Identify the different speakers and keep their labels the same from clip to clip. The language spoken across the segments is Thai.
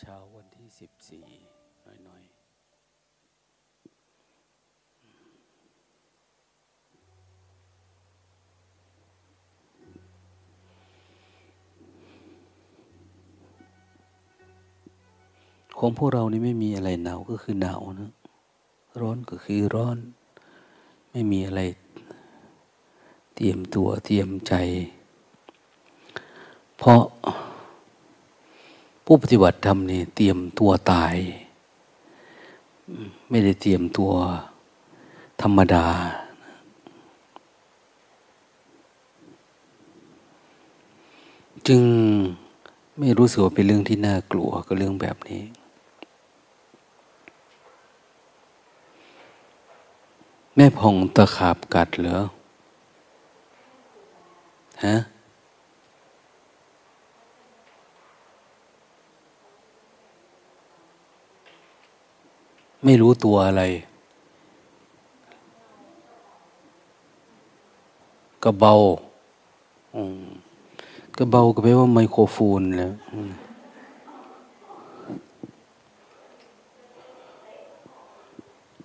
Speaker 1: เช้าวันที่สิบสี่หน่อยๆ ของพวกเรานี่ไม่มีอะไรหนาวก็คือหนาวนะร้อนก็คือร้อน ไม่มีอะไร เตรียมตัวเตรียมใจ เพราะ ผู้ปฏิบัติธรรมนี่เตรียมตัวตาย ไม่ได้เตรียมตัวธรรมดา จึงไม่รู้สึกว่าเป็นเรื่องที่น่ากลัวกับเรื่องแบบนี้ แม่พองตะขาบกัดเหรอฮะ ไม่รู้ตัวอะไรกระเบากระเบาก็แปลว่าไมโครโฟนแล้ว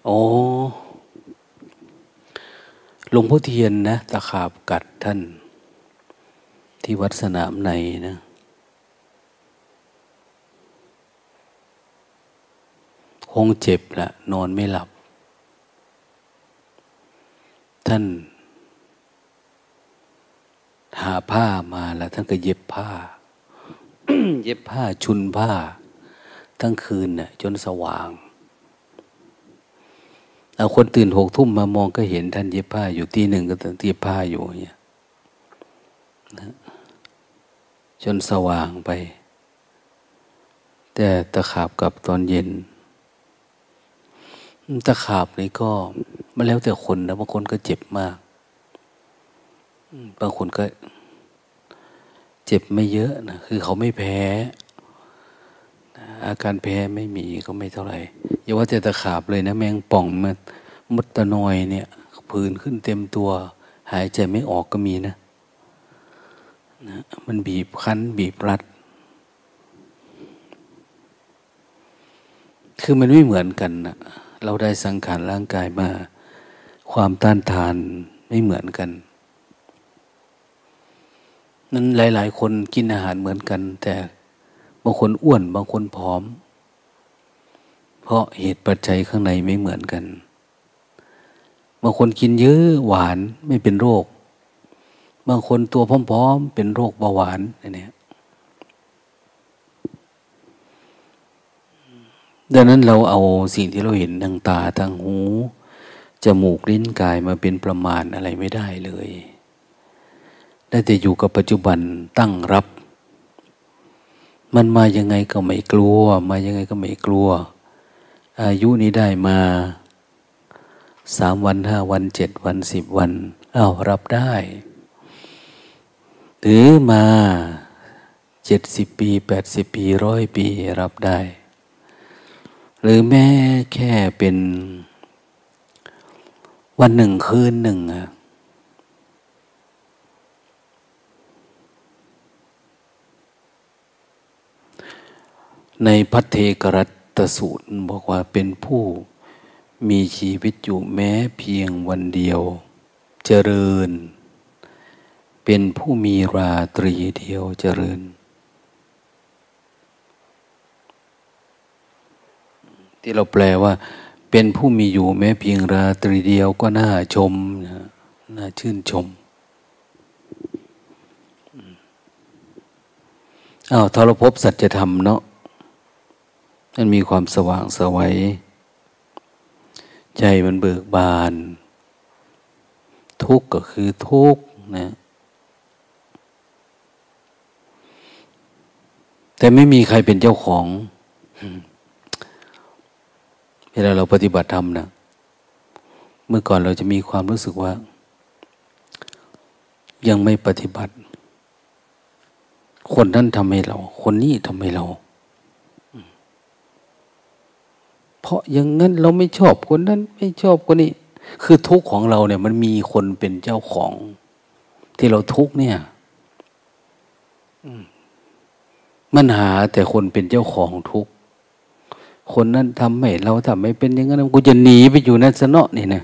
Speaker 1: โอ้หลวงพ่อเทียนนะ ตะขาบกัดท่าน ที่วัดสนามในนะ คงเจ็บละนอนไม่หลับ ท่านหาผ้ามาแล้ว ท่านก็เย็บผ้า เย็บผ้าชุนผ้า ทั้งคืนน่ะ จนสว่างเอาคนตื่นหกทุ่มมามองก็เห็นท่านเย็บผ้าอยู่ที่หนึ่งก็ตเย็บผ้าอยู่เนี่ยจนสว่างไป แต่ตะขาบกับตอนเย็น ตะขาบนี่ก็มาแล้วแต่คนนะบางคนก็เจ็บมากบางคนก็ เจ็บไม่เยอะนะคือเขาไม่แพ้ อาการแพ้ไม่มีก็ไม่เท่าไหร่อย่าว่าแต่ตะขาบเลยนะ แมงป่องมันมดตะนอยเนี่ยผื่นขึ้นเต็มตัว หายใจไม่ออกก็มีนะนะมันบีบคั้น บีบรัด คือมันไม่เหมือนกันนะ เราได้สังขารร่างกายมา ความต้านทานไม่เหมือนกัน นั้นหลาย ๆ คนกินอาหารเหมือนกัน แต่บางคนอ้วนบางคนผอม เพราะเหตุปัจจัยข้างในไม่เหมือนกัน บางคนกินเยอะหวานไม่เป็นโรค บางคนตัวพร้อม ๆ เป็นโรคเบาหวานเนี่ย ดังนั้นเราเอาสิ่งที่เราเห็นทางตาทางหูจมูกลิ้นกายมาเป็นประมาณอะไรไม่ได้เลย ได้แต่อยู่กับปัจจุบันตั้งรับ มันมายังไงก็ไม่กลัว มายังไงก็ไม่กลัว อายุนี้ได้มาสามวันห้าวันเจ็ดวันสิบวันอ้าวรับได้หรือมาเจ็ดสิบปีแปดสิบปีร้อยปีรับได้ หรือแม้แค่เป็นวันหนึ่งคืนหนึ่งอะในพัทเทกรัตสูตรบอกว่าเป็นผู้มีชีวิตอยู่แม้เพียงวันเดียว เจริญ เป็นผู้มีราตรีเดียวเจริญ ที่เราแปลว่า เป็นผู้มีอยู่แม้เพียงราตรีเดียวก็น่าชมนะน่าชื่นชมอ้าวถ้าเรพบสัจธรรมเนาะมันมีความสว่างสวัย ใจมันเบิกบาน ทุกข์ก็คือทุกข์นะแต่ไม่มีใครเป็นเจ้าของ เวลาเราปฏิบัติธรรมนะเมื่อก่อนเราจะมีความรู้สึกว่า ยังไม่ปฏิบัติ คนนั้นทำให้เรา คนนี้ทำให้เรา เพราะอย่างนั้นเราไม่ชอบคนนั้นไม่ชอบคนนี้ คือทุกข์ของเราเนี่ย มันมีคนเป็นเจ้าของ ที่เราทุกข์เนี่ยมันหาแต่คนเป็นเจ้าของทุกข์ คนนั้นทำให้เราทำไม่เป็นอย่างนั้นกูจะหนีไปอยู่นั่นซะเนาะนี่นะ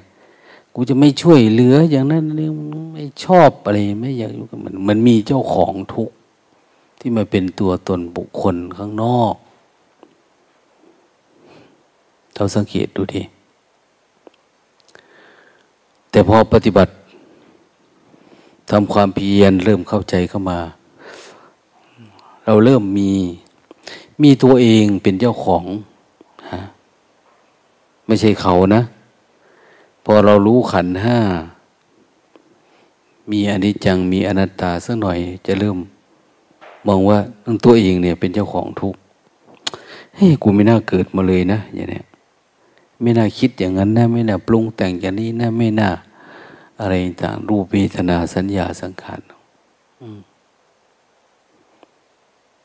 Speaker 1: กูจะไม่ช่วยเหลืออย่างนั้นนี่ไม่ชอบอะไรไม่อยากอยู่กับมัน มันมีเจ้าของทุกที่มาเป็นตัวตนบุคคลข้างนอกเราสังเกตดูดิแต่พอปฏิบัติทำความเพียรเริ่มเข้าใจเข้ามา เราเริ่มมีมีตัวเองเป็นเจ้าของ ไม่ใช่เขานะ พอเรารู้ขันห้า มีอนิจจังมีอนัตตาสักหน่อยจะเริ่ม มองว่าตัวเองเนี่ยเป็นเจ้าของทุกข์เฮ้ยกูไม่น่าเกิดมาเลยนะอย่างเนี้ยไม่น่าคิดอย่างนั้นนะไม่น่าปรุงแต่งอย่างนี้นะไม่น่า อะไรต่างรูปเวทนาสัญญาสังขาร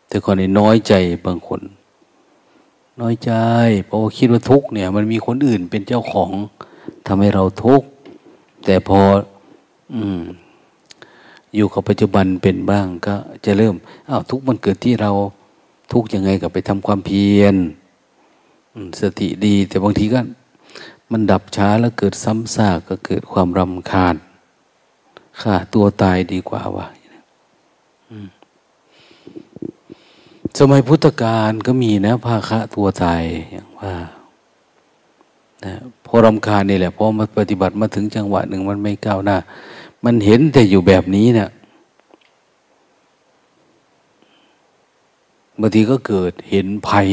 Speaker 1: แต่คนนี้น้อยใจบางคน น้อยใจเพราะว่าคิดว่าทุกเนี่ย มันมีคนอื่นเป็นเจ้าของทำให้เราทุกข์แต่พออืม อยู่กับปัจจุบันเป็นบ้างก็จะเริ่มอ้าวทุกมันเกิดที่เราทุกยังไงกับไปทำความเพียรสติดี แต่บางทีก็ มันดับช้าแล้วเกิดซ้ำซากก็เกิดความรำคาญฆ่าตัวตายดีกว่าวะ สมัยพุทธกาลก็มีนะภาคะตัวตายอย่างว่านะพอรำคาญนี่แหละพอมาปฏิบัติมาถึงจังหวะหนึ่งมันไม่ก้าวหน้า มันเห็นแต่อยู่แบบนี้เนะี่ยบางทีก็เกิดเห็นภัย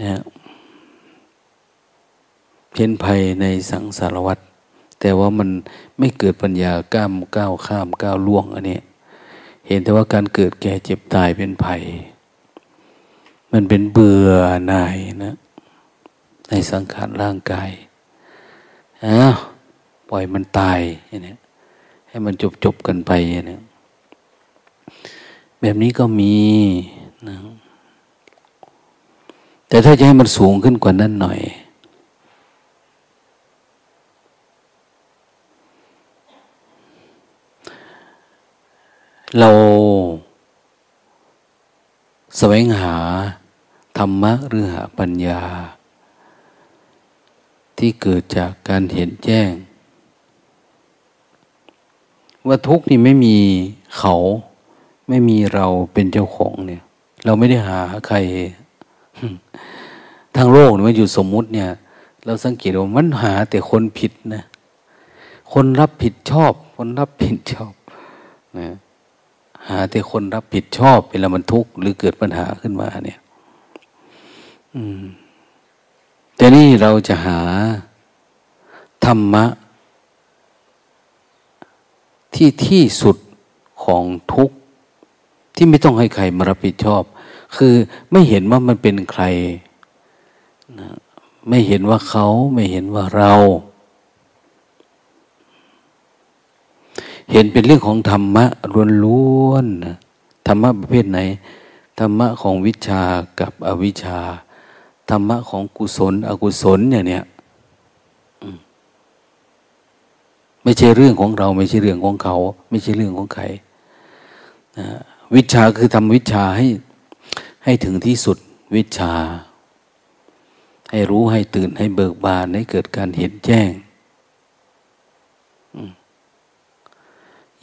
Speaker 1: นะเห็นภัยในสังสารวัฏแต่ว่ามันไม่เกิดปัญญาก้ามก้าวข้ามก้าวล่วงอันนี้ เห็นแต่ว่าการเกิดแก่เจ็บตายเป็นภัย มันเป็นเบื่อหน่ายนะ ในสังขารร่างกายอ้าวปล่อยมันตายอย่างนี้ให้มันจบจบกันไปอย่างนี้แบบนี้ก็มีนะแต่ถ้าจะให้มันสูงขึ้นกว่านั้นหน่อย เราแสวงหาธรรมะหรือหาปัญญา ที่เกิดจากการเห็นแจ้ง ว่าทุกนี่ไม่มีเขาไม่มีเราเป็นเจ้าของเนี่ย เราไม่ได้หาใคร ทางโลกมันอยู่สมมุติเนี่ย เราสังเกตว่ามันหาแต่คนผิดนะ คนรับผิดชอบ คนรับผิดชอบนะ หาแต่คนรับผิดชอบเวลามันทุกข์หรือเกิดปัญหาขึ้นมาเนี่ย อืม แต่นี่เราจะหาธรรมะ ที่ที่สุดของทุกข์ ที่ไม่ต้องให้ใครมารับผิดชอบ คือไม่เห็นว่ามันเป็นใคร ไม่เห็นว่าเขาไม่เห็นว่าเรา เห็นเป็นเรื่องของธรรมะล้วนๆธรรมะประเภทไหน ธรรมะของวิชากับอวิชา ธรรมะของกุศล อกุศลอย่างเนี้ยไม่ใช่เรื่องของเรา ไม่ใช่เรื่องของเขา ไม่ใช่เรื่องของใครวิชาคือทำวิชาให้ให้ถึงที่สุดวิชา ให้รู้ให้ตื่นให้เบิกบานให้เกิดการเห็นแจ้ง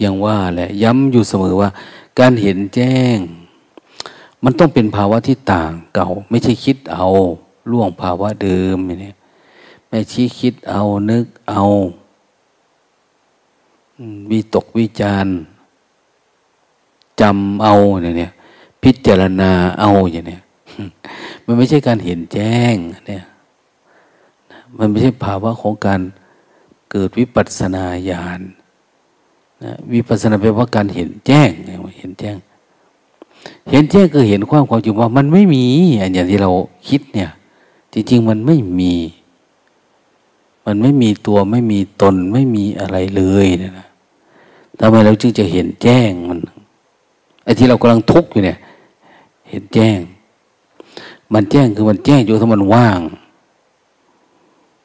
Speaker 1: ย่างว่าแหละย้ำอยู่เสมอว่า การเห็นแจ้ง มันต้องเป็นภาวะที่ต่างเก่า ไม่ใช่คิดเอาล่วงภาวะเดิมเนี่ยไม่ชี้คิดเอานึกเอาวิตกวิจารจำเอาเนี่ยพิจารณาเอาอย่างเนี้ยมันไม่ใช่การเห็นแจ้งเนี่ยมันไม่ใช่ภาวะของการเกิดวิปัสสนาญาณ นะวิปัสสนาแปลว่าการเห็นแจ้งเห็นแจ้ง เห็นแจ้งคือเห็นความความจริงว่ามันไม่มีอย่างที่เราคิดเนี่ย จริง ๆ มันไม่มี มันไม่มีตัวไม่มีตนไม่มีอะไรเลยนะทำไมเราจึงจะเห็นแจ้งมันไอ้ที่เรากำลังทุกข์อยู่เนี่ย เห็นแจ้ง มันแจ้งคือมันแจ้งอยู่ถ้ามันว่าง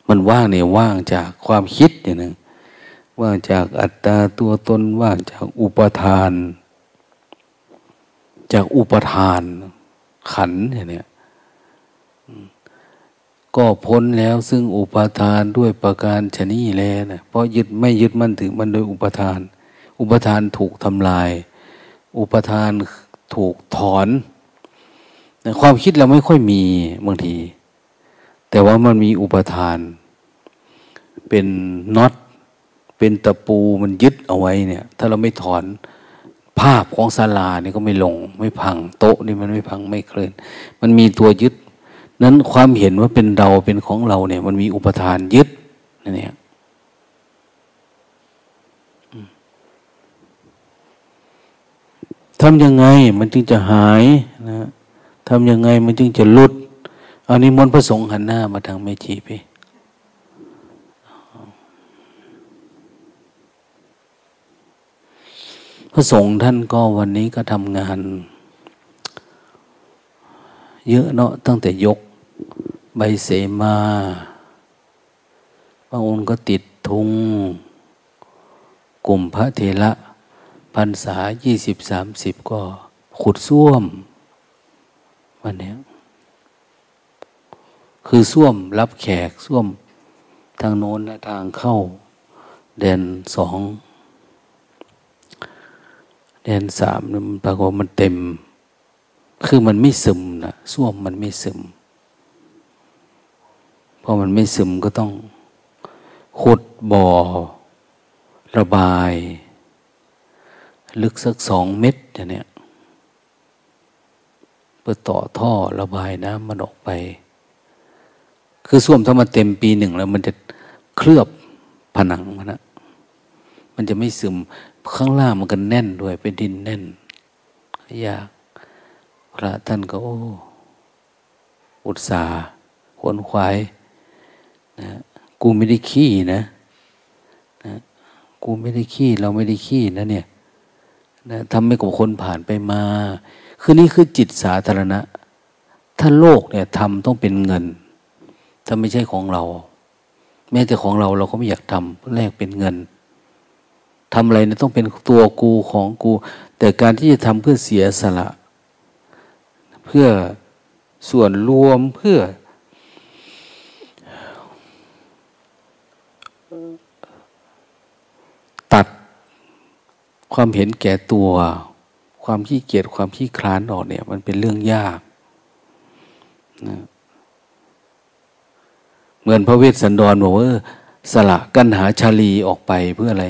Speaker 1: มันว่างเนี่ยว่างจากความคิดอย่างหนึ่ง ว่างจากอัตตาตัวตนว่างจากอุปทาน จากอุปทาน ขันอย่างนี้ก็พ้นแล้วซึ่งอุปทานด้วยประการชนีแลนะเพราะยึดไม่ยึดมั่นถือมันโดยอุปทาน อุปทานถูกทำลาย อุปทานถูกถอน ความคิดเราไม่ค่อยมีบางที แต่ว่ามันมีอุปทาน เป็นน็อต เป็นตะปูมันยึดเอาไว้เนี่ย ถ้าเราไม่ถอนภาพของศาลานี่ก็ไม่ลง ไม่พังโต๊ะนี่มันไม่พังไม่เคลื่อน มันมีตัวยึด นั้นความเห็นว่าเป็นเราเป็นของเราเนี่ย มันมีอุปทานยึดนั่นเองทำยังไงมันจึงจะหายนะทำยังไงมันจึงจะลุด อันนี้มนพระสงฆ์หันหน้ามาทางเมจีพี่ พระสงฆ์ท่านก็วันนี้ก็ทำงาน เยอะเนาะตั้งแต่ยกใบเสมาบางองค์ก็ติดทุง กลุ่มพระเทระพรรษายี่สิบสามสิบก็ขุดส้วม วันนี้ คือส้วมรับแขกส้วมทางโน้นและทางเข้า เดนสอง แดนสามมันปรากฏมันเต็ม คือมันไม่ซึมนะส้วมมันไม่ซึมพอมันไม่ซึมก็ต้องขุดบ่อ ระบาย ลึกสักสองเมตรอย่างเนี้ยเพื่อต่อท่อระบายน้ำมันออกไป คือส้วมถ้ามันเต็มปีหนึ่งแล้ว มันจะเคลือบผนังมันนะมันจะไม่ซึม ข้างล่างมันก็แน่นด้วยเป็นดินแน่นยากพระท่านก็โอ้ อุตสาห์ขวนขวายนะกูไม่ได้ขี้นะนะ กูไม่ได้ขี้เราไม่ได้ขี้นะเนี่ยนะทำให้กับคนผ่านไปมา คือนี่คือจิตสาธารณะ ถ้าโลกเนี่ยทำต้องเป็นเงิน ถ้าไม่ใช่ของเรา แม้แต่ของเราเราก็ไม่อยากทำแลกเป็นเงิน ทำอะไรนะต้องเป็นตัวกูของกู แต่การที่จะทำเพื่อเสียสละ เพื่อส่วนรวมเพื่อ ตัดความเห็นแก่ตัว ความขี้เกียจความขี้คลานออกเนี่ย มันเป็นเรื่องยากนะเหมือนพระเวสสันดรบอกว่าสละกันหาชาลีออกไปเพื่ออะไร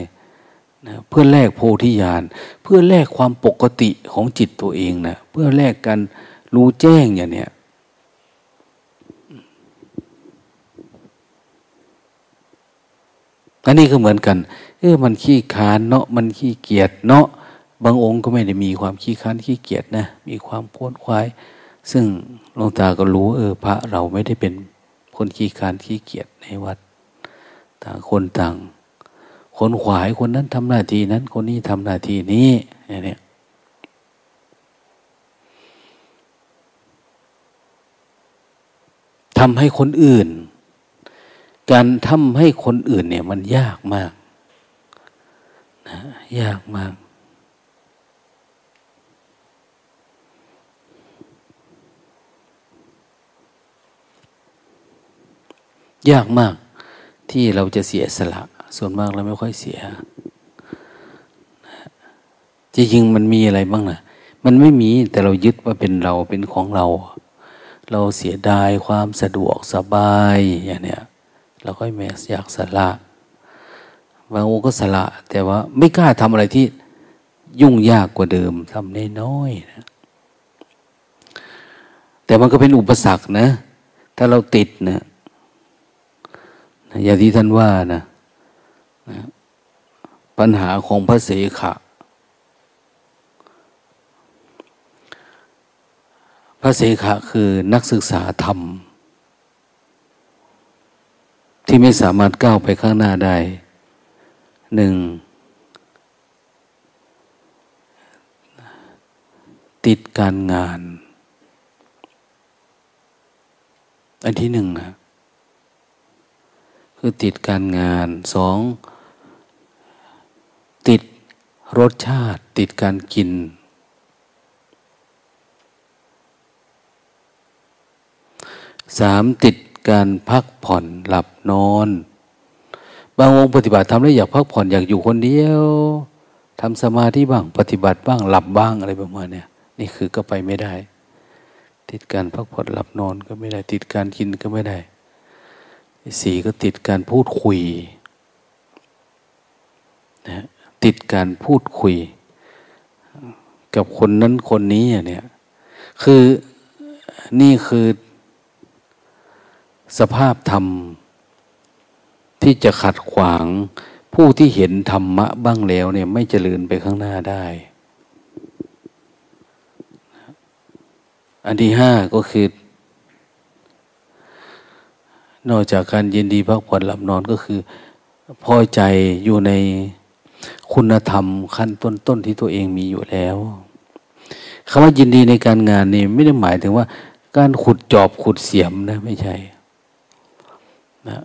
Speaker 1: นะเพื่อแลกโพธิญาณเพื่อแลกความปกติของจิตตัวเองนะเพื่อแลกกันรู้แจ้งอย่างเนี้ยอันนี้ก็เหมือนกัน เออมันขี้คานเนาะมันขี้เกียจเนาะบางองค์ก็ไม่ได้มีความขี้คานขี้เกียจนะมีความพ้นควาย ซึ่งหลวงตาก็รู้ เออ พระเราไม่ได้เป็นคนขี้คานขี้เกียจในวัด ต่างคนต่าง คนขวายคนนั้นทำหน้าที่นั้น คนนี้ทำหน้าที่นี้เนี่ยทำให้คนอื่น การทำให้คนอื่น เนี่ย มันยากมากนะยากมากยากมากที่เราจะเสียสละ ส่วนมากเราไม่ค่อยเสียจริงๆมันมีอะไรบ้างนะมันไม่มีแต่เรายึดว่าเป็นเราเป็นของเรา เราเสียดายความสะดวกสบายอย่างเนี้ยเราก็ไม่อยากสละบางองค์ก็สละ แต่ว่าไม่กล้าทำอะไรที่ยุ่งยากกว่าเดิมทำน้อยๆนะแต่มันก็เป็นอุปสรรคนะ ถ้าเราติดนะอย่างที่ท่านว่านะ ปัญหาของพระเสขะ พระเสขะคือนักศึกษาธรรม ที่ไม่สามารถก้าวไปข้างหน้าได้หนึ่งติดการงาน อันที่หนึ่งนะคือติดการงานสอง รสชาติติดการกิน สามติดการพักผ่อนหลับนอน บางองค์ปฏิบัติทำแล้วอยากพักผ่อนอยากอยู่คนเดียวทำสมาธิบ้างปฏิบัติบ้างหลับบ้างอะไรประมาณเนี้ยนี่คือก็ไปไม่ได้ ติดการพักผ่อนหลับนอนก็ไม่ได้ ติดการกินก็ไม่ได้สี่ก็ติดการพูดคุยนะ ติดการพูดคุย กับคนนั้นคนนี้เนี่ยคือนี่คือสภาพธรรม ที่จะขัดขวางผู้ที่เห็นธรรมะบ้างแล้วเนี่ยไม่เจริญไปข้างหน้าได้ อันที่ห้าก็คือ นอกจากการยินดีพักผ่อนหลับนอนก็คือ พอใจอยู่ใน คุณธรรมขั้นต้นๆที่ตัวเองมีอยู่แล้วคำว่ายินดีในการงานนี่ไม่ได้หมายถึงว่า การขุดจอบขุดเสียมนะไม่ใช่นะ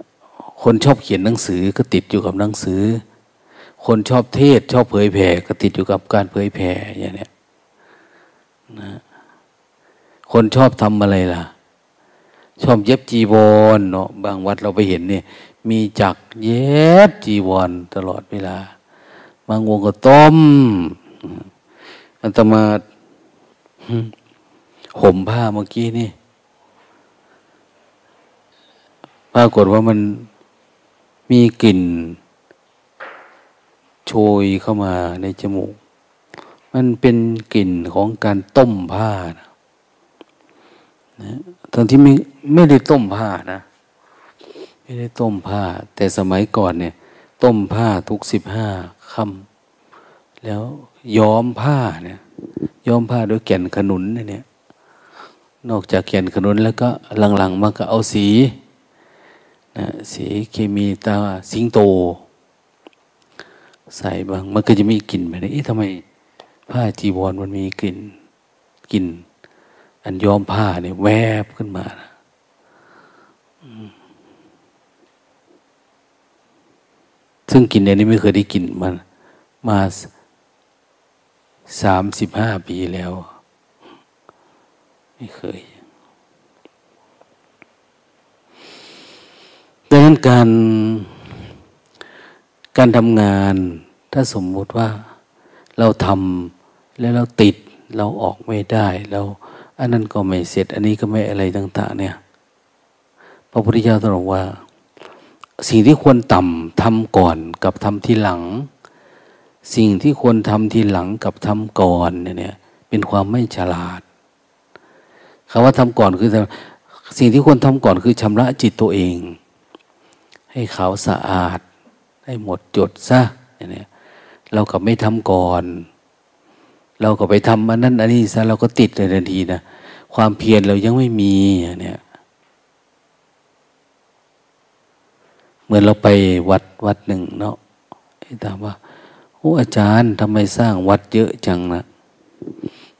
Speaker 1: คนชอบเขียนหนังสือก็ติดอยู่กับหนังสือ คนชอบเทศชอบเผยแผ่ก็ติดอยู่กับการเผยแผ่อย่างนี้นะคนชอบทำอะไรล่ะ ชอบเย็บจีวรเนาะบางวัดเราไปเห็นเนี่ยมีจักเย็บจีวรตลอดเวลา บางวงก็ต้มอันตมาห่มผ้าเมื่อกี้นี่ปรากฏว่ามันมีกลิ่น โชยเข้ามาในจมูก มันเป็นกลิ่นของการต้มผ้านะนะตอนที่ไม่ไม่ได้ต้มผ้านะ ไม่ได้ต้มผ้า แต่สมัยก่อนเนี่ย ต้มผ้าทุกสิบห้า ค่ำแล้วย้อมผ้าเนี่ยย้อมผ้าด้วยแก่นขนุนเนี่ย นอกจากแก่นขนุนแล้วก็หลังๆมันก็เอาสีนะสีเคมีตาสิงโต ใส่บางมันก็จะมีกลิ่นแบบนี้ทำไมผ้าจีวรมันมีกลิ่นกลิ่น อันย้อมผ้าเนี่ยแวบขึ้นมานะซึ่งกลิ่นอันนี้ไม่เคยได้กลิ่นมัน มาสามสิบห้าปีแล้ว ไม่เคย ดังนั้นการการทำงาน ถ้าสมมุติว่าเราทำแล้วเราติดเราออกไม่ได้เราอันนั้นก็ไม่เสร็จ อันนี้ก็ไม่อะไรต่าง ๆ เนี่ย พระพุทธเจ้าตรัสว่า สิ่งที่ควรต่ำทำก่อนกับทำทีหลัง สิ่งที่ควรทำทีหลังกับทำก่อนเนี่ยเป็นความไม่ฉลาดคำว่าทำก่อนคือสิ่งที่ควรทำก่อนคือชำระจิตตัวเอง ให้ขาวสะอาด ให้หมดจดซะอย่างนี้เราก็ไม่ทำก่อน เราก็ไปทำอันนั้นอันนี้ซะเราก็ติดเลยทันทีนะความเพียรเรายังไม่มีเนี่ยเหมือนเราไปวัดวัดหนึ่งเนาะถามว่า โอ้อาจารย์ทำไมสร้างวัดเยอะจังนะ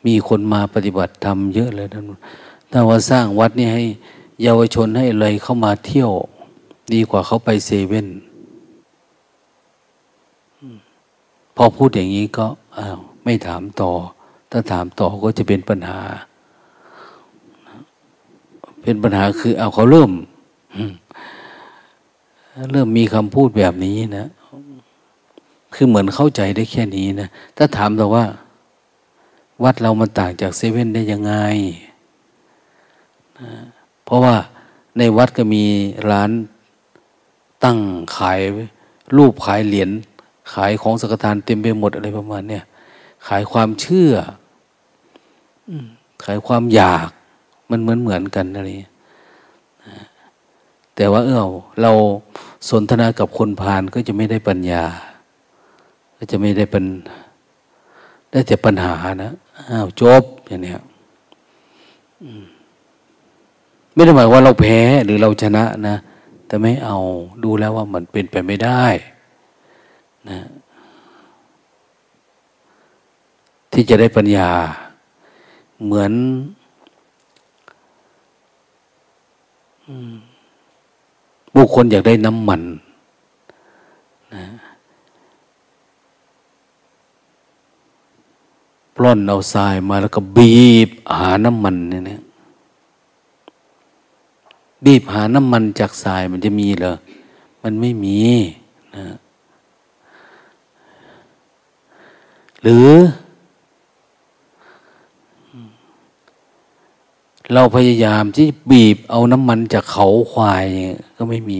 Speaker 1: มีคนมาปฏิบัติธรรมเยอะเลยท่านถ้าว่าสร้างวัดนี่ให้ เยาวชนให้เลยเข้ามาเที่ยว ดีกว่าเขาไปเซเว่นพอพูดอย่างนี้ก็อ้าวไม่ถามต่อ ถ้าถามต่อก็จะเป็นปัญหา เป็นปัญหาคือ เอาเขาเริ่มเริ่มมีคำพูดแบบนี้นะ คือเหมือนเข้าใจได้แค่นี้นะ ถ้าถามแต่ว่า วัดเรามันต่างจากเซเว่นได้ยังไงเพราะว่าในวัดก็มีร้านตั้งขายรูปขายเหรียญขายของสังฆทานเต็มไปหมดอะไรประมาณเนี่ยขายความเชื่อขายความอยากมันเหมือนเหมือนกันอะไรแต่ว่าเออเราสนทนากับคนพาลก็จะไม่ได้ปัญญา ก็จะไม่ได้เป็นได้แต่ปัญหานะอ้าวจบอย่างเนี้ยไม่ได้หมายว่าเราแพ้หรือเราชนะนะแต่ไม่เอาดูแล้วว่ามันเป็นไปไม่ได้ นะ ที่จะได้ปัญญา เหมือนบุคคลอยากได้น้ำมันนะ ปล้นเอาทรายมาแล้วก็บีบหาน้ำมันเนี่ยบีบหาน้ำมันจากทรายมันจะมีเหรอ มันไม่มีนะหรือเราพยายามที่บีบเอาน้ำมันจากเขาควายก็ไม่มี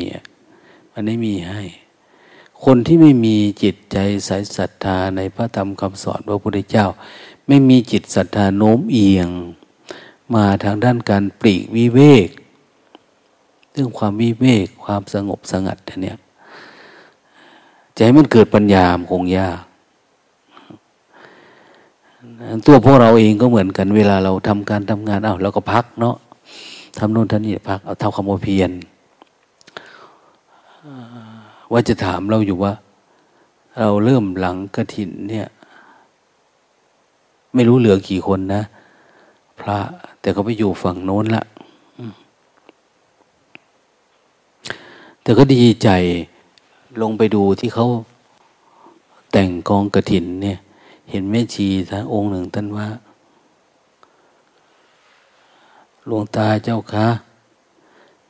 Speaker 1: มันไม่มีให้ คนที่ไม่มีจิตใจสายศรัทธาในพระธรรมคำสอนพระพุทธเจ้า ไม่มีจิตศรัทธาโน้มเอียง มาทางด้านการปลีกวิเวก เรื่องความวิเวกความสงบสงัดเนี่ยจะให้มันเกิดปัญญามคงยากตัวพวกเราเองก็เหมือนกันเวลาเราทำการทำงานเอาเราก็พักเนาะทำโน่นทำนี่พักเอาเทำคำว่าเพียรว่าจะถามเราอยู่ว่า เราเริ่มหลังกระถินเนี่ย ไม่รู้เหลือกี่คนนะ พระ แต่เขาไปอยู่ฝั่งโน้นละแต่ก็ดีใจลงไปดูที่เขาแต่งกองกระถินเนี่ย เห็นแม่ชีท่านองค์หนึ่งท่านว่าหลวงตาเจ้าคะ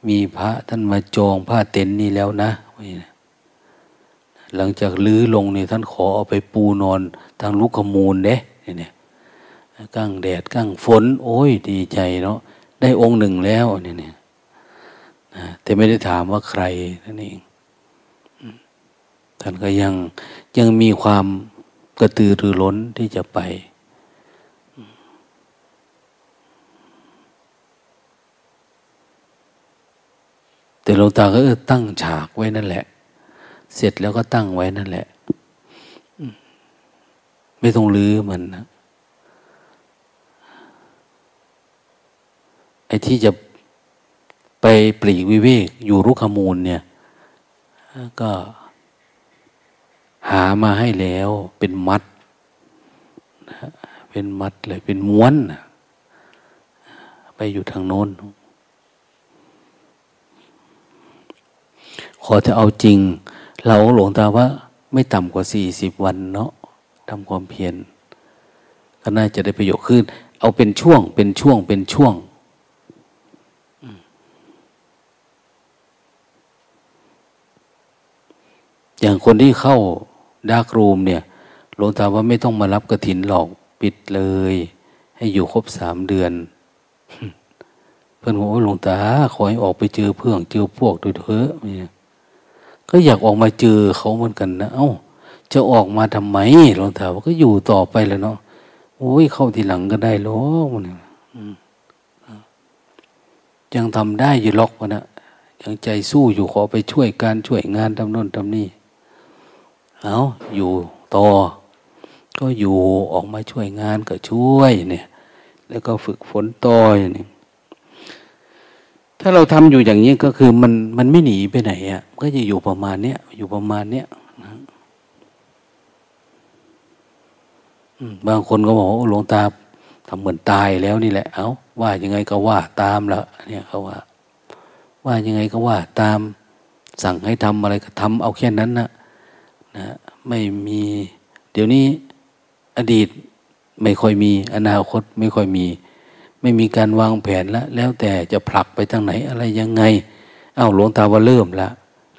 Speaker 1: มีพระท่านมาจองผ้าเต็นนี่แล้วนะหลังจากลื้อลงเนี่ยท่านขอเอาไปปูนอนทางลุกขมูลเด้เนี่ย กั้งแดดกั้งฝน โอ้ยดีใจเนาะได้องค์หนึ่งแล้วเนี่ยแต่ไม่ได้ถามว่าใครนั่นเองท่านก็ยังยังมีความกระตือรือร้นที่จะไปแต่หลวงตาก็ตั้งฉากไว้นั่นแหละ เสร็จแล้วก็ตั้งไว้นั่นแหละ ไม่ต้องลื้อมันนะ ไอ้ที่จะไปปลีกวิเวกอยู่รุกขมูลเนี่ย ก็หามาให้แล้วเป็นมัด เป็นมัดเลยเป็นม้วน ไปอยู่ทางโน้น ขอจะเอาจริง เราหลวงตาว่าไม่ต่ำกว่าสี่สิบวันเนาะทำความเพียรก็น่าจะได้ประโยชน์ขึ้น เอาเป็นช่วง เป็นช่วงเป็นช่วง อย่างคนที่เข้าดาร์กรูมเนี่ยหลวงตาว่าไม่ต้องมารับกระถินหรอกปิดเลย ให้อยู่ครบสามเดือน เพื่อนบอกว่าหลวงตาขอให้ออกไปเจอเพื่อนเจอพวกดูเถอะเนี่ยก็อยากออกมาเจอเขาเหมือนกันนะเอา้า จะออกมาทำไมหลวงตาว่าก็อยู่ต่อไปแล้วเนาะโอ้ยเข้าทีหลังก็ได้หรอกเนี่ยยังทำได้อยู่ล็อกวะนะยังใจสู้อยู่ขอไปช่วยการช่วยงานทำโน่นทำนี่ เอาอยู่ต่อ ก็อยู่ออกมาช่วยงานก็ช่วยเนี่ย แล้วก็ฝึกฝนต่ออย่างนี้ถ้าเราทำอยู่อย่างนี้ก็คือมันมันไม่หนีไปไหนอะ่ะก็จะอยู่ประมาณเนี้ยอยู่ประมาณเนี้ยบางคนก็บอกว่าหลวงตาทำเหมือนตายแล้วนี่แหละ เอา้าว่ายังไงก็ว่าตามแล้วเนี่ยเขาว่า ว่ายังไงก็ว่าตาม สั่งให้ทำอะไรก็ทำเอาแค่นั้นนะ นะไม่มี เดี๋ยวนี้อดีตไม่ค่อยมี อนาคตไม่ค่อยมี ไม่มีการวางแผนและแล้วแต่จะผลักไปทางไหนอะไรยังไงอ้าวหลวงตาว่าเริ่มละ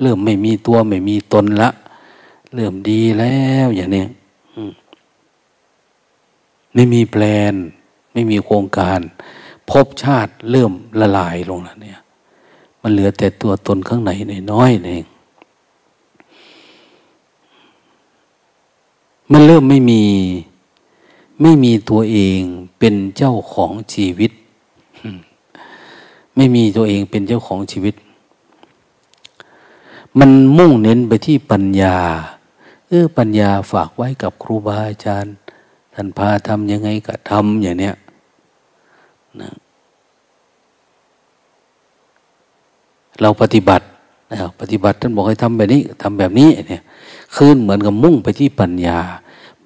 Speaker 1: เริ่มไม่มีตัวไม่มีตนละ เริ่มดีแล้วอย่างนี้ไม่มีแปลน ไม่มีโครงการพบชาติเริ่มละลายลงแล้วเนี่ย มันเหลือแต่ตัวตนข้างในน้อยเอง มันเริ่มไม่มี ไม่มีตัวเองเป็นเจ้าของชีวิต ไม่มีตัวเองเป็นเจ้าของชีวิต มันมุ่งเน้นไปที่ปัญญา เออปัญญาฝากไว้กับครูบาอาจารย์ ท่านพาทำยังไงก็ทำอย่างเนี้ยนะเราปฏิบัตินะปฏิบัติท่านบอกให้ทำแบบนี้ทำแบบนี้เนี่ย คืนเหมือนกับมุ่งไปที่ปัญญา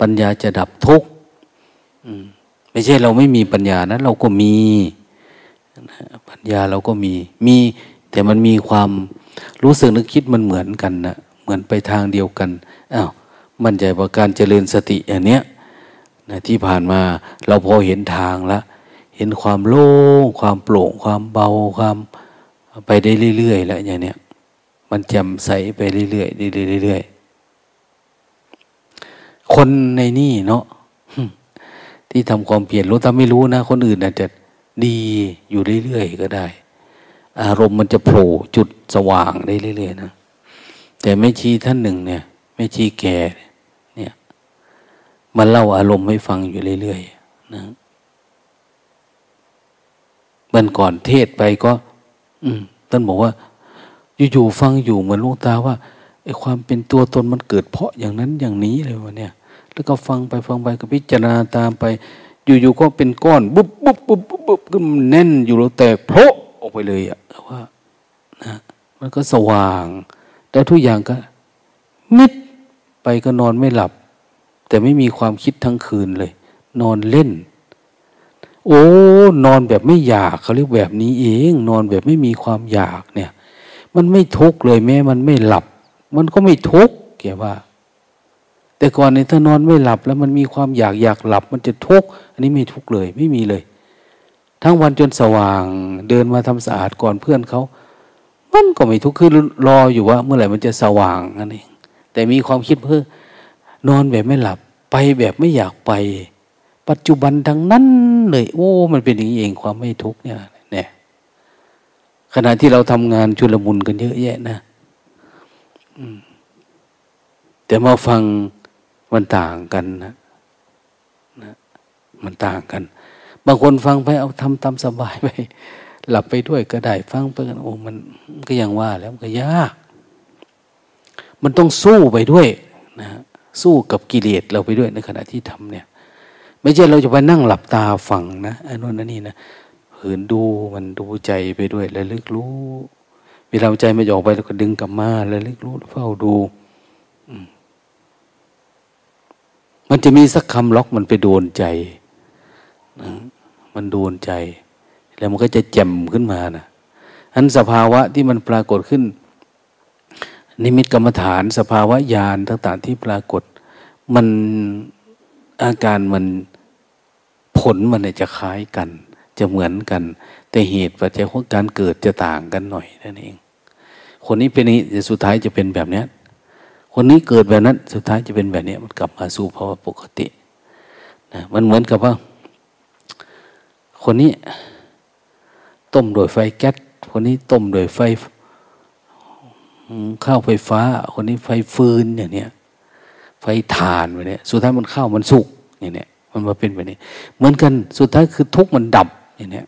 Speaker 1: ปัญญาจะดับทุกข์ไม่ใช่เราไม่มีปัญญานะเราก็มี ปัญญาเราก็มี มีแต่มันมีความรู้สึกนึกคิดมันเหมือนกันนะเหมือนไปทางเดียวกันอ้าวมั่นใจว่าการเจริญสติอย่างเนี้ยนะที่ผ่านมาเราพอเห็นทางแล้วเห็นความโล่งความโปร่งความเบาความไปได้เรื่อยๆแล้วอย่างเนี้ยมันแจ่มใสไปเรื่อยๆเรื่อยๆ คนในนี่เนาะที่ทำความเปลี่ยนรู้ถ้าไม่รู้นะ คนอื่นอาจจะดีอยู่เรื่อยๆก็ได้ อารมณ์มันจะโผล่จุดสว่างได้เรื่อยๆนะแต่แม่ชีท่านหนึ่งเนี่ยแม่ชีแก่เนี่ยมันเล่าอารมณ์ให้ฟังอยู่เรื่อยๆนะมันก่อนเทศไปก็ อืมท่านบอกว่า อยู่ๆฟังอยู่เหมือนลูกตาว่า ไอ้ความเป็นตัวตนมันเกิดเพราะอย่างนั้นอย่างนี้เลยวะเนี่ย แล้วก็ฟังไปฟังไปก็พิจารณาตามไป อยู่ๆก็เป็นก้อนบุ๊บบุ๊บบุ๊บบุ๊บบุบก็มันแน่นอยู่แล้วแต่โผล่ออกไปเลยอะว่านะมันก็สว่างแต่ทุกอย่างก็มิดไปก็นอนไม่หลับ แต่ไม่มีความคิดทั้งคืนเลย นอนเล่น โอ้ นอนแบบไม่อยากเขาเรียกแบบนี้เอง นอนแบบไม่มีความอยากเนี่ย มันไม่ทุกข์เลยแม้มันไม่หลับ มันก็ไม่ทุกข์แกว่า แต่ก่อนเนี่ยถ้านอนไม่หลับ แล้วมันมีความอยากอยากหลับ มันจะทุกข์อันนี้ไม่ทุกข์เลยไม่มีเลย ทั้งวันจนสว่างเดินมาทำสะอาดก่อนเพื่อนเขามันก็ไม่ทุกข์คือรออยู่ว่า เมื่อไหร่มันจะสว่างนั่นเองแต่มีความคิดเพื่อนอนแบบไม่หลับ ไปแบบไม่อยากไป ปัจจุบันทั้งนั้นเลย โอ้ มันเป็นอย่างนี้เองความไม่ทุกข์เนี่ยเนี่ยขณะที่เราทำงานชุลมุนกันเยอะแยะนะ แต่มาฟังมันต่างกันนะนะ มันต่างกัน บางคนฟังไปเอาทำตามสบายไปหลับไปด้วยก็ได้ฟังไปกันโอ้มันก็ยังว่าแล้วมันก็ยาก มันต้องสู้ไปด้วยนะสู้กับกิเลสเราไปด้วยในขณะที่ทำเนี่ย ไม่ใช่เราจะไปนั่งหลับตาฟังนะอันนู้นอันนี้นะเหินดูมันดูใจไปด้วยแล้วลึกรู้ เวลาใจมันออกไปเราก็ดึงกลับมาแล้วเลึกรู้เฝ้าดู มันจะมีสักคำล็อกมันไปโดนใจนะมันโดนใจ แล้วมันก็จะแจ่มขึ้นมานะอันสภาวะที่มันปรากฏขึ้น นิมิตกรรมฐาน สภาวะญาณต่างๆที่ปรากฏ มันอาการมันผลมันจะคล้ายกัน จะเหมือนกัน แต่เหตุปัจจัยของการเกิดจะต่างกันหน่อยนั่นเอง คนนี้เป็นนี้สุดท้ายจะเป็นแบบนี้คนนี้เกิดแบบนั้น สุดท้ายจะเป็นแบบนี้มันกลับมาสู่ภาวะปกตินะมันเหมือนกับว่า คนนี้ต้มโดยไฟแก๊สคนนี้ต้มโดยไฟข้าวไฟฟ้า คนนี้ไฟฟืนอย่างเนี้ยไฟทานไปเนี่ยสุดท้ายมันเข้ามันสุกอย่างเนี้ยมันมาเป็นแบบนี้ เหมือนกันสุดท้ายคือทุกมันดับอย่างเนี้ย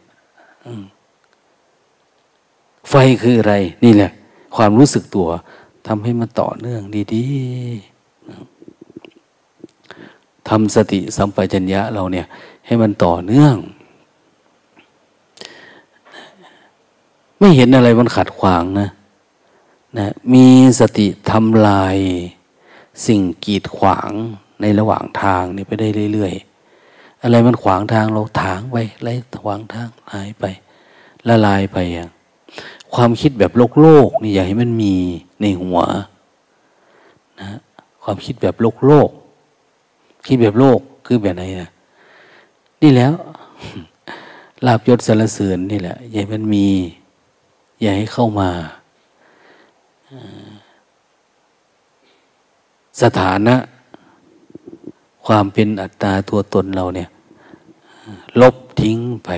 Speaker 1: ไฟคืออะไร นี่แหละ ความรู้สึกตัวทำให้มันต่อเนื่องดีๆทำสติสัมปชัญญะเราเนี่ย ให้มันต่อเนื่อง ไม่เห็นอะไรมันขัดขวางนะนะมีสติทำลายสิ่งกีดขวางในระหว่างทางนี่ไปได้เรื่อยๆ อะไรมันขวางทางเราถางไปไล่ขวางทางหายไป ละลายไปอย่าง ความคิดแบบโลกโลกนี่อย่าให้มันมีในหัวนะความคิดแบบโลกโลก คิดแบบโลกคือแบบไหนนะนี่แล้วลาบยศสารเสริญนี่แหละ อย่าให้มันมี อย่าให้เข้ามาสถานะ ความเป็นอัตตาตัวตนเราเนี่ย ลบทิ้งไป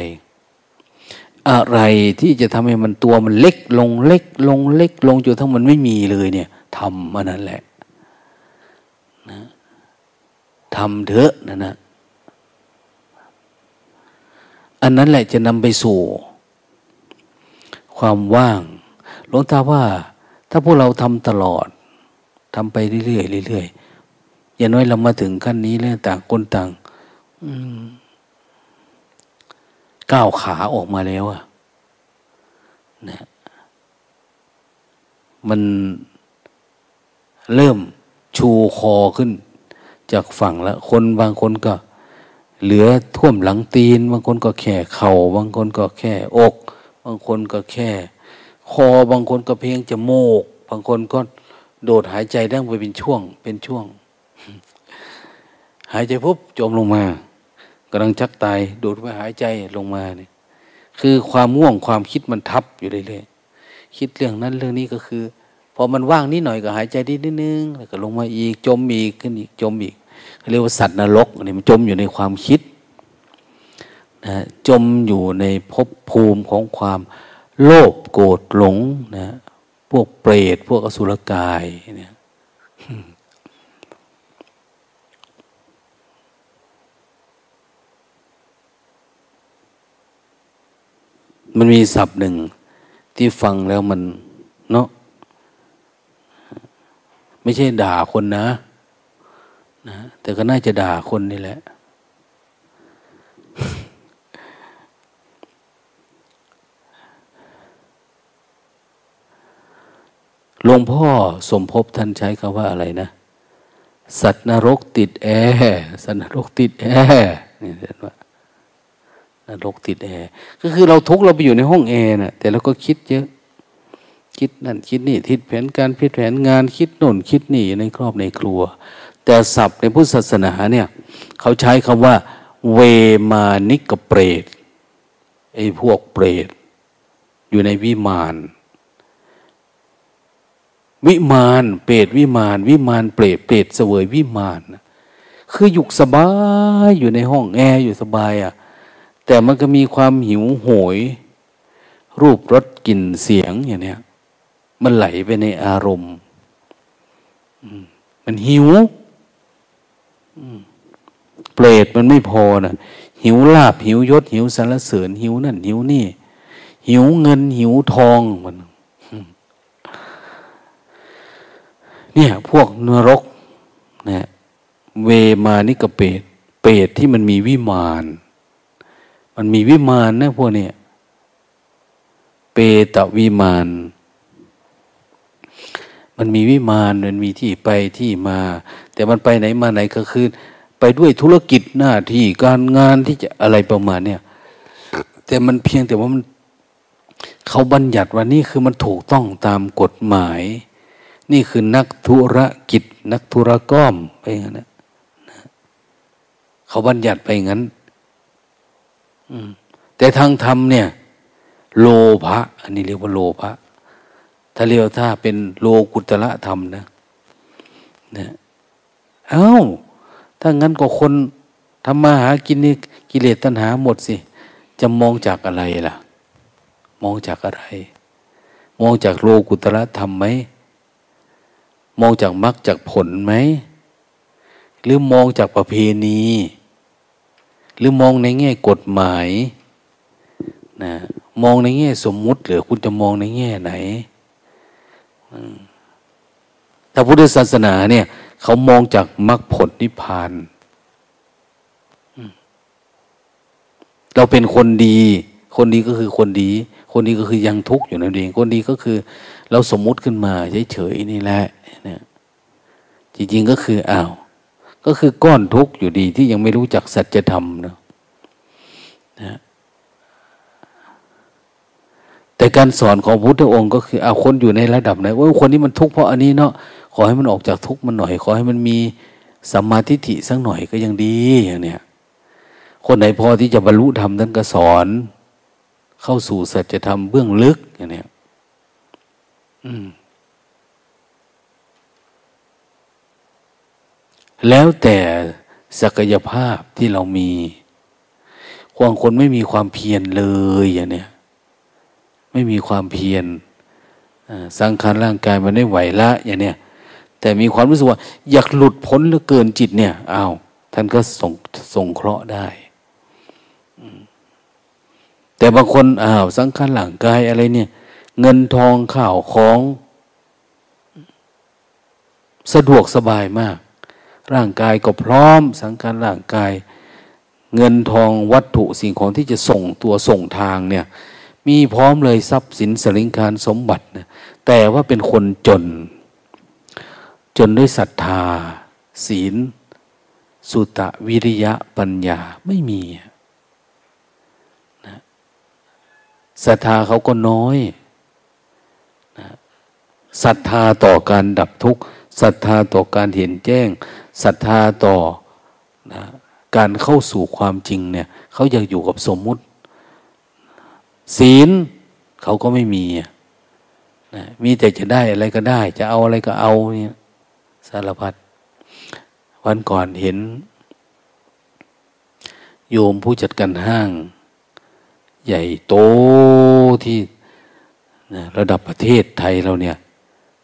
Speaker 1: อะไรที่จะทำให้มันตัวมันเล็กลงเล็ก ลงเล็ก ลงจนทั้งมันไม่มีเลยเนี่ยทำมันนั่นแหละนะทำเถอะนะนะอันนั้นแหละจะนำไปสู่ ความว่างหลวงตาว่า ถ้าพวกเราทำตลอดทำไปเรื่อยๆเรื่อยๆอย่างน้อยเรามาถึงขั้นนี้แล้วต่างคนต่าง ก้าวขาออกมาแล้วอะนะมันเริ่มชูคอขึ้น จากฝั่งแล้วคนบางคนก็ เหลือท่วมหลังตีน บางคนก็แค่เข่าบางคนก็แค่อก บางคนก็แค่ คอบางคนก็เพียงจมูก บางคนก็โดดหายใจได้ไปเป็นช่วง เป็นช่วง หายใจปุ๊บจมลงมา กำลังชักตายโดดไปหายใจลงมาเนี่ย คือความม่วงความคิดมันทับอยู่เรื่อยๆคิดเรื่องนั้นเรื่องนี้ก็คือ พอมันว่างนิดหน่อยก็หายใจนิดนึงแล้วก็ลงมาอีกจมอีกขึ้นอีกจมอีกเรียกว่าสัตว์นรกนี่มันจมอยู่ในความคิดนะจมอยู่ในภพภูมิของความโลภโกรธหลงนะพวกเปรตพวกอสุรกายเนี่ย มันมีศัพท์หนึ่งที่ฟังแล้วมันเนาะไม่ใช่ด่าคนนะนะ แต่ก็น่าจะด่าคนนี่แหละ หลวงพ่อสมภพท่านใช้คำว่าอะไรนะ สัตว์นรกติดแอร์สัตว์นรกติดแอร์นี่เห็นว่า นรกติดแอร์ก็คือเราทุกเราไปอยู่ในห้องแอร์นะแต่เราก็คิดเยอะ คิดนั่นคิดนี่คิดแผนการคิดแผนงานคิดโน่นคิดนี่ในครอบในครัว แต่ศัพท์ในพุทธศาสนาเนี่ย เขาใช้คำว่า เวมานิกเปรตไอ้พวกเปรต อยู่ในวิมานวิมานเปรตวิมานวิมานเปรตเปรตเสวยวิมานคืออยู่สบายอยู่ในห้องแอร์อยู่สบายอะ่ะ แต่มันก็มีความหิวโหย รูปรสกลิ่นเสียงอย่างเนี้ยมันไหลไปในอารมณ์มันหิวเปรตมันไม่พอนะหิวลาบหิวยศ หิวสารเสริญ หิวนั่น หิวนี่ หิวเงิน หิวทองมันเนี่ย พวกนรกนะเวมานิกเปรตเปรตที่มันมีวิมาน มันมีวิมานนะพวกนี้เปตวิมาน มันมีวิมานมันมีที่ไปที่มา แต่มันไปไหนมาไหนก็คือ ไปด้วยธุรกิจหน้าที่การงานที่จะอะไรประมาณเนี่ยแต่มันเพียงแต่ว่ามันเขาบัญญัติว่านี่คือมันถูกต้องตามกฎหมาย นี่คือนักธุรกิจ นักธุรก้อมไปงั้นเขาบัญญัติไปอย่างนั้น แต่ทางธรรมเนี่ย โลภะอันนี้เรียกว่าโลภะถ้าเรียกถ้าเป็นโลกุตละธรรมนะนะเอา้า ถ้างั้นก็คนทำมาหากินนี่กิเลสตัณหาหมดสิ จะมองจากอะไรล่ะ มองจากอะไร มองจากโลกุตละธรรมไหม มองจากมรรคจากผลไหม หรือมองจากประเพณี หรือมองในแง่กฎหมายนะมองในแง่สมมุติหรือคุณจะมองในแง่ไหนถ้าพุทธศาสนาเนี่ย เขามองจากมรรคผลนิพพาน เราเป็นคนดี คนดีก็คือคนดี คนดีก็คือยังทุกข์อยู่นั่นเองคนดีก็คือ เราสมมุติขึ้นมาเฉยๆนี่แหละเนี่ยจริงๆก็คืออ้าว ก็คือก้อนทุกข์อยู่ดีที่ยังไม่รู้จักสัจธรรมเนะนะแต่การสอนของพุทธองค์ก็คือเอาคนอยู่ในระดับไหนว่าคนนี้มันทุกข์เพราะอันนี้เนาะขอให้มันออกจากทุกข์มันหน่อย ขอให้มันมีสัมมาทิฏฐิสักหน่อยก็ยังดีอย่างเนี้ยคนไหนพอที่จะบรรลุธรรมท่านก็สอน เข้าสู่สัจธรรมเบื้องลึกอย่างเนี้ยอืม แล้วแต่ศักยภาพที่เรามีควงคนไม่มีความเพียรเลยอย่างเนี้ยไม่มีความเพียรสังขารร่างกายมันไม่ไหวละอย่างเนี้ยแต่มีความรู้สึกว่า อยากหลุดพ้นเหลือเกินจิตเนี่ยอ้าวท่านก็ส่งส่งเคราะห์ได้แต่บางคนอ้าวสังขารร่างกายอะไรเนี่ย เงินทองข่าวของ สะดวกสบายมาก ร่างกายก็พร้อม สังขารร่างกาย เงินทองวัตถุสิ่งของที่จะส่งตัวส่งทางเนี่ยมีพร้อมเลยทรัพย์สินสลิงคารสมบัตินะแต่ว่าเป็นคนจน จนด้วยศรัทธา ศีล สุตะวิริยะปัญญาไม่มีนะศรัทธาเขาก็น้อยนะศรัทธาต่อการดับทุกข์ศรัทธาต่อการเห็นแจ้ง ศรัทธาต่อนะการเข้าสู่ความจริงเนี่ยเขาอยากอยู่กับสมมุติ ศีลเขาก็ไม่มีนะมีแต่จะได้อะไรก็ได้ จะเอาอะไรก็เอาเนี่ยสารพัดวันก่อนเห็น โยมผู้จัดการห้าง ใหญ่โตที่นะระดับประเทศไทยเราเนี่ย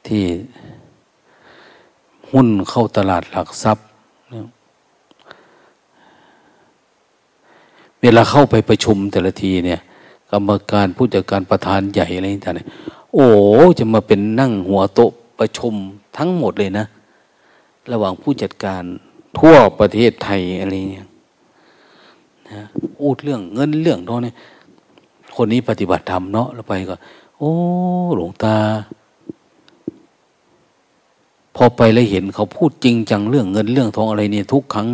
Speaker 1: ที่ หุ้นเข้าตลาดหลักทรัพย์ เวลาเข้าไปประชุมแต่ละทีเนี่ย กรรมการผู้จัดการประธานใหญ่อะไรต่างๆโอ้จะมาเป็นนั่งหัวโต๊ะประชุมทั้งหมดเลยนะ ระหว่างผู้จัดการทั่วประเทศไทยอะไรเนี่ยนะพูดเรื่องเงินเรื่องทองเนี่ยคนนี้ปฏิบัติธรรมเนาะแล้วไปก็ โอ้ หลวงตา พอไปแล้วเห็นเขาพูดจริงจังเรื่องเงินเรื่องทองอะไรเนี่ยทุกครั้ง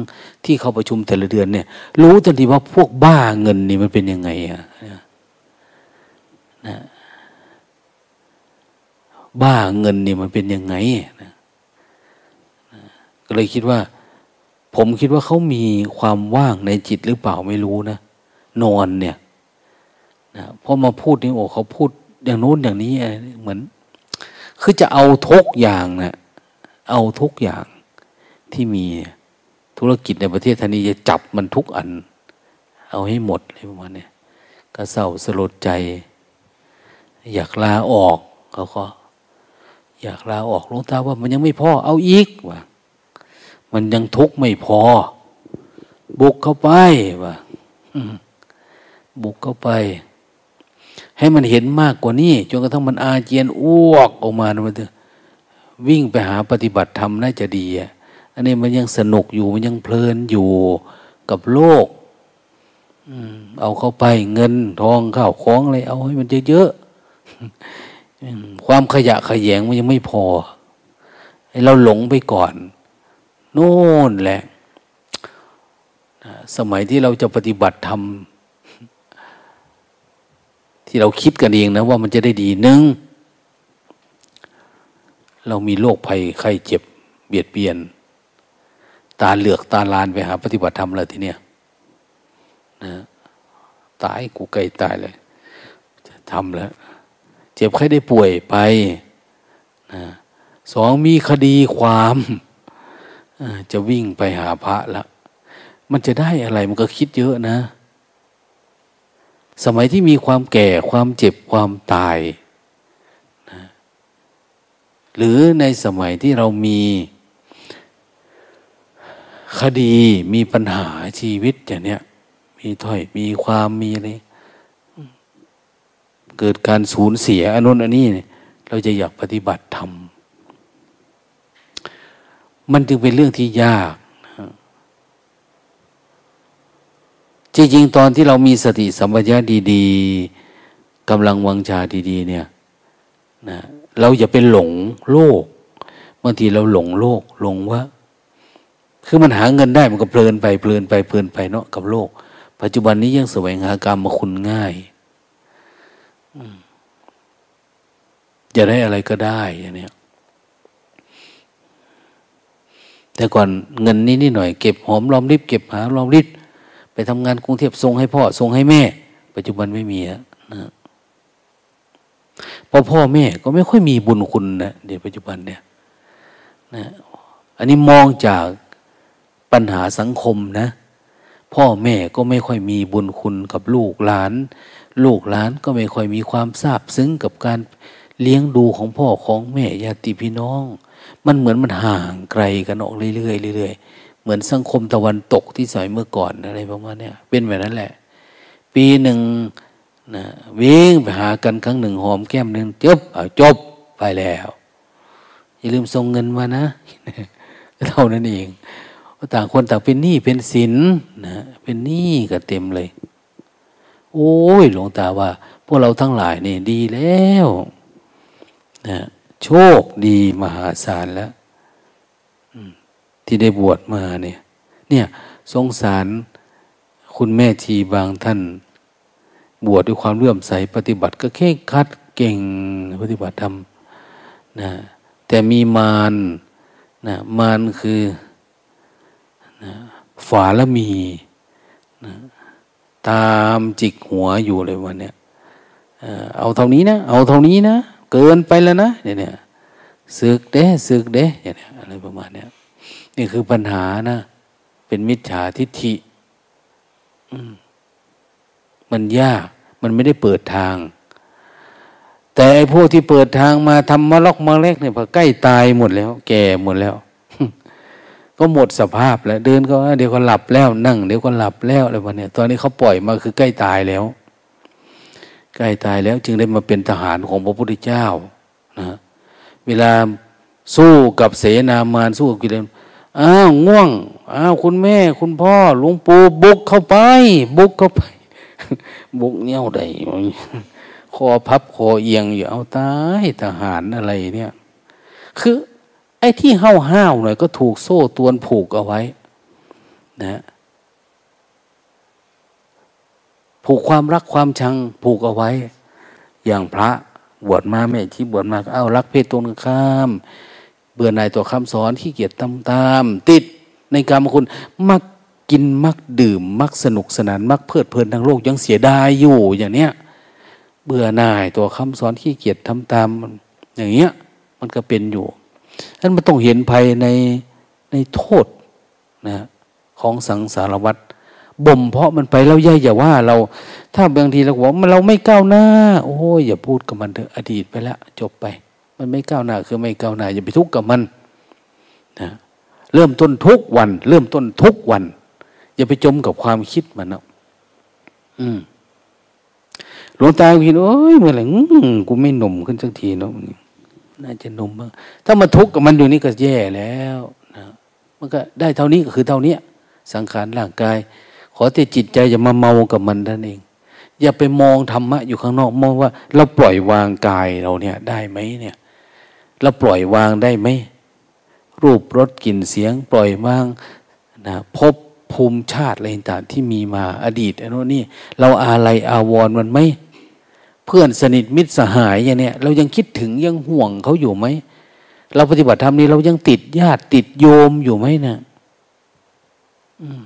Speaker 1: ที่เขาประชุมแต่ละเดือนเนี่ย รู้ทันทีว่าพวกบ้าเงินนี่มันเป็นยังไงอะนะบ้าเงินนี่มันเป็นยังไงนะก็เลยคิดว่า ผมคิดว่าเขามีความว่างในจิตหรือเปล่าไม่รู้นะนอนเนี่ยนะพอมาพูดนี่โอ้เขาพูดอย่างโน้นอย่างนี้เหมือน คือจะเอาทุกอย่างนะ เอาทุกอย่างที่มีธุรกิจในประเทศทนี้จะจับมันทุกอัน เอาให้หมดเลยประมาณนี้ก็เศร้าสลดใจ อยากลาออกเขาก็ อยากลาออกลงตาว่ามันยังไม่พอเอาอีกว่ามันยังทุกไม่พอ บุกเข้าไปว่าบุกเข้าไป ให้มันเห็นมากกว่านี้จนกระทั่งมันอาเจียนอ้วกออกมานะมันเถอะ วิ่งไปหาปฏิบัติธรรมน่าจะดีอะอันนี้มันยังสนุกอยู่มันยังเพลินอยู่กับโลกเอาเข้าไปเงินทองข้าวของอะไรเอาให้มันเยอะๆความขยะขยงมันยังไม่พอให้เราหลงไปก่อนโน่นแหละสมัยที่เราจะปฏิบัติธรรมที่เราคิดกันเองนะว่ามันจะได้ดีหนึ่ง เรามีโรคภัยไข้เจ็บ เบียดเบียน ตาเหลือกตาลานไปหา ปฏิบัติธรรมเลยทีเนี้ยนะตายกูไกลตายเลยจะทำแล้ว เจ็บไข้ได้ป่วยไปนะสองมีคดีความจะวิ่งไปหาพระละมันจะได้อะไรมันก็คิดเยอะนะ สมัยที่มีความแก่ความเจ็บความตาย หรือในสมัยที่เรามีคดีมีปัญหาชีวิตอย่างเนี้ยมีถ้อยมีความมีอะไรเกิดการสูญเสียอนุนอันนี้เราจะอยากปฏิบัติธรรมมันจึงเป็นเรื่องที่ยากจริงๆตอนที่เรามีสติสัมปชัญญะดี ๆกำลังวังชาดี ๆ เนี่ยนะ เราอย่าไปหลงโลกบางทีเราหลงโลกหลงว่า คือมันหาเงินได้มันก็เพลินไปเพลินไปเพลินไปเนาะกับโลก ปัจจุบันนี้ยังแสวงหากรรมมาคุณง่ายจะได้อะไรก็ได้อย่างนี้แต่ก่อนเงินนี้นี่หน่อยเก็บหอมรอมริบเก็บหา รอมริบไปทำงานกรุงเทพส่งให้พ่อส่งให้แม่ ปัจจุบันไม่มีแล้วนะ พราะพ่อแม่ก็ไม่ค่อยมีบุญคุณนะเดี๋ยวปัจจุบันเนี่ยนะอันนี้มองจากปัญหาสังคมนะ พ่อแม่ก็ไม่ค่อยมีบุญคุณกับลูกหลาน ลูกหลานก็ไม่ค่อยมีความซาบซึ้งกับการเลี้ยงดูของพ่อของแม่ญาติพี่น้อง มันเหมือนมันห่างไกลกันออกเรื่อยๆเรื่อยๆเหมือนสังคมตะวันตกที่สมัยเมื่อก่อนอะไรประมาณนี้เป็นแบบนั้นแหละ ปีหนึ่ง นะวิ่งไปหากันครั้งหนึ่งหอมแก้มหนึ่งจบเอาจบไปแล้ว อย่าลืมส่งเงินมานะเท่านั้นเองต่างคนต่างเป็นหนี้เป็นสินนะเป็นหนี้ก็เต็มเลย โอ้ยหลวงตาว่า พวกเราทั้งหลายนี่ดีแล้วนะโชคดีมหาศาลแล้วที่ได้บวชมาเนี่ย เนี่ยสงสารคุณแม่ทีบางท่าน บวชด้วยความเลื่อมใสปฏิบัติก็แค่คัดเก่งปฏิบัติทำนะแต่มีมารนะมารคือนะฝาละมีนะตามจิกหัวอยู่เลยวันเนี้ยเอาเท่านี้นะ เอาเท่านี้นะ เกินไปแล้วนะเนี่ยเนี่ยสึกเด้สึกเด้เนี่ยอะไรประมาณเนี้ยนี่คือปัญหานะ เป็นมิจฉาทิฏฐิมั มันยาก มันไม่ได้เปิดทาง แต่ไอ้พวกที่เปิดทางมาทำมาล็อกมาเล็กเนี่ยพอใกล้ตายหมดแล้ว แก่หมดแล้ว ก็หมดสภาพแล้ว เดินก็เดี๋ยวก็หลับแล้วนั่งเดี๋ยวก็หลับแล้วอะไรประมาณนี้ตอนนี้เขาปล่อยมาคือใกล้ตายแล้ว ใกล้ตายแล้ว จึงได้มาเป็นทหารของพระพุทธเจ้านะเวลาสู้กับเสนามารสู้กับกิเลสอ้าวง่วง อ้าวคุณแม่ คุณพ่อหลวงปู่บุกเข้าไป บุกเข้าไป บุกเนี้ยใดคอพับคอเอียงอยู่เอาตายทหารอะไรเนี่ย คือ ไอ้ที่ห้าวห้าวหน่อยก็ถูกโซ่ตวนผูกเอาไว้ นะผูกความรักความชังผูกเอาไว้ อย่างพระบวชมาแม่ที่บวชมาเอารักเพศตรงข้าม เบื่อหน่ายต่อคำสอนขี้เกียจตามตาม ติดในกรรมคุณมัก กินมักดื่ม มักสนุกสนานมักเพลิดเพลินทางโลกยังเสียดายอยู่อย่างเนี้ยเบื่อหน่ายตัวคำสอนขี้เกียจทำตามอย่างเงี้ยมันก็เป็นอยู่นั้นมันต้องเห็นภัยในในโทษนะของสังสารวัตรบ่มเพาะมันไปแล้วย่อย่าว่าเรา ถ้าบางทีเราบอกมันเราไม่ก้าวหน้า โอ้ยอย่าพูดกับมันเถอะอดีตไปแล้วจบไป มันไม่ก้าวหน้าคือไม่ก้าวหน้าอย่าไปทุกข์กับมันนะเริ่มต้นทุกวัน เริ่มต้นทุกวัน อย่าไปจมกับความคิดมันนะอืมหลวงตาคิดโอ้ยเมื่อไหร่กูไม่หนุ่มขึ้นสักทีเนาะน่าจะหนุ่มบ้างถ้ามาทุกข์กับมันอยู่นี่ก็แย่แล้วนะมันก็ได้เท่านี้ก็คือเท่านี้สังขารร่างกาย ขอแต่จิตใจอย่ามาเมากับมันนั่นเอง อย่าไปมองธรรมะอยู่ข้างนอกมองว่า เราปล่อยวางกายเราเนี่ย ได้ไหมเนี่ย เราปล่อยวางได้ไหมรูปรสกลิ่นเสียง ปล่อยวางนะพบ ภูมิชาติอะไรต่างที่มีมาอดีตอันนู้นี่เราอาลัยอาวรมันไหมเพื่อนสนิทมิตรสหายอย่างเนี้ยเรายังคิดถึงยังห่วงเขาอยู่ไหมเราปฏิบัติธรรมนี้เรายังติดญาติติดโยมอยู่ไหมนะอืม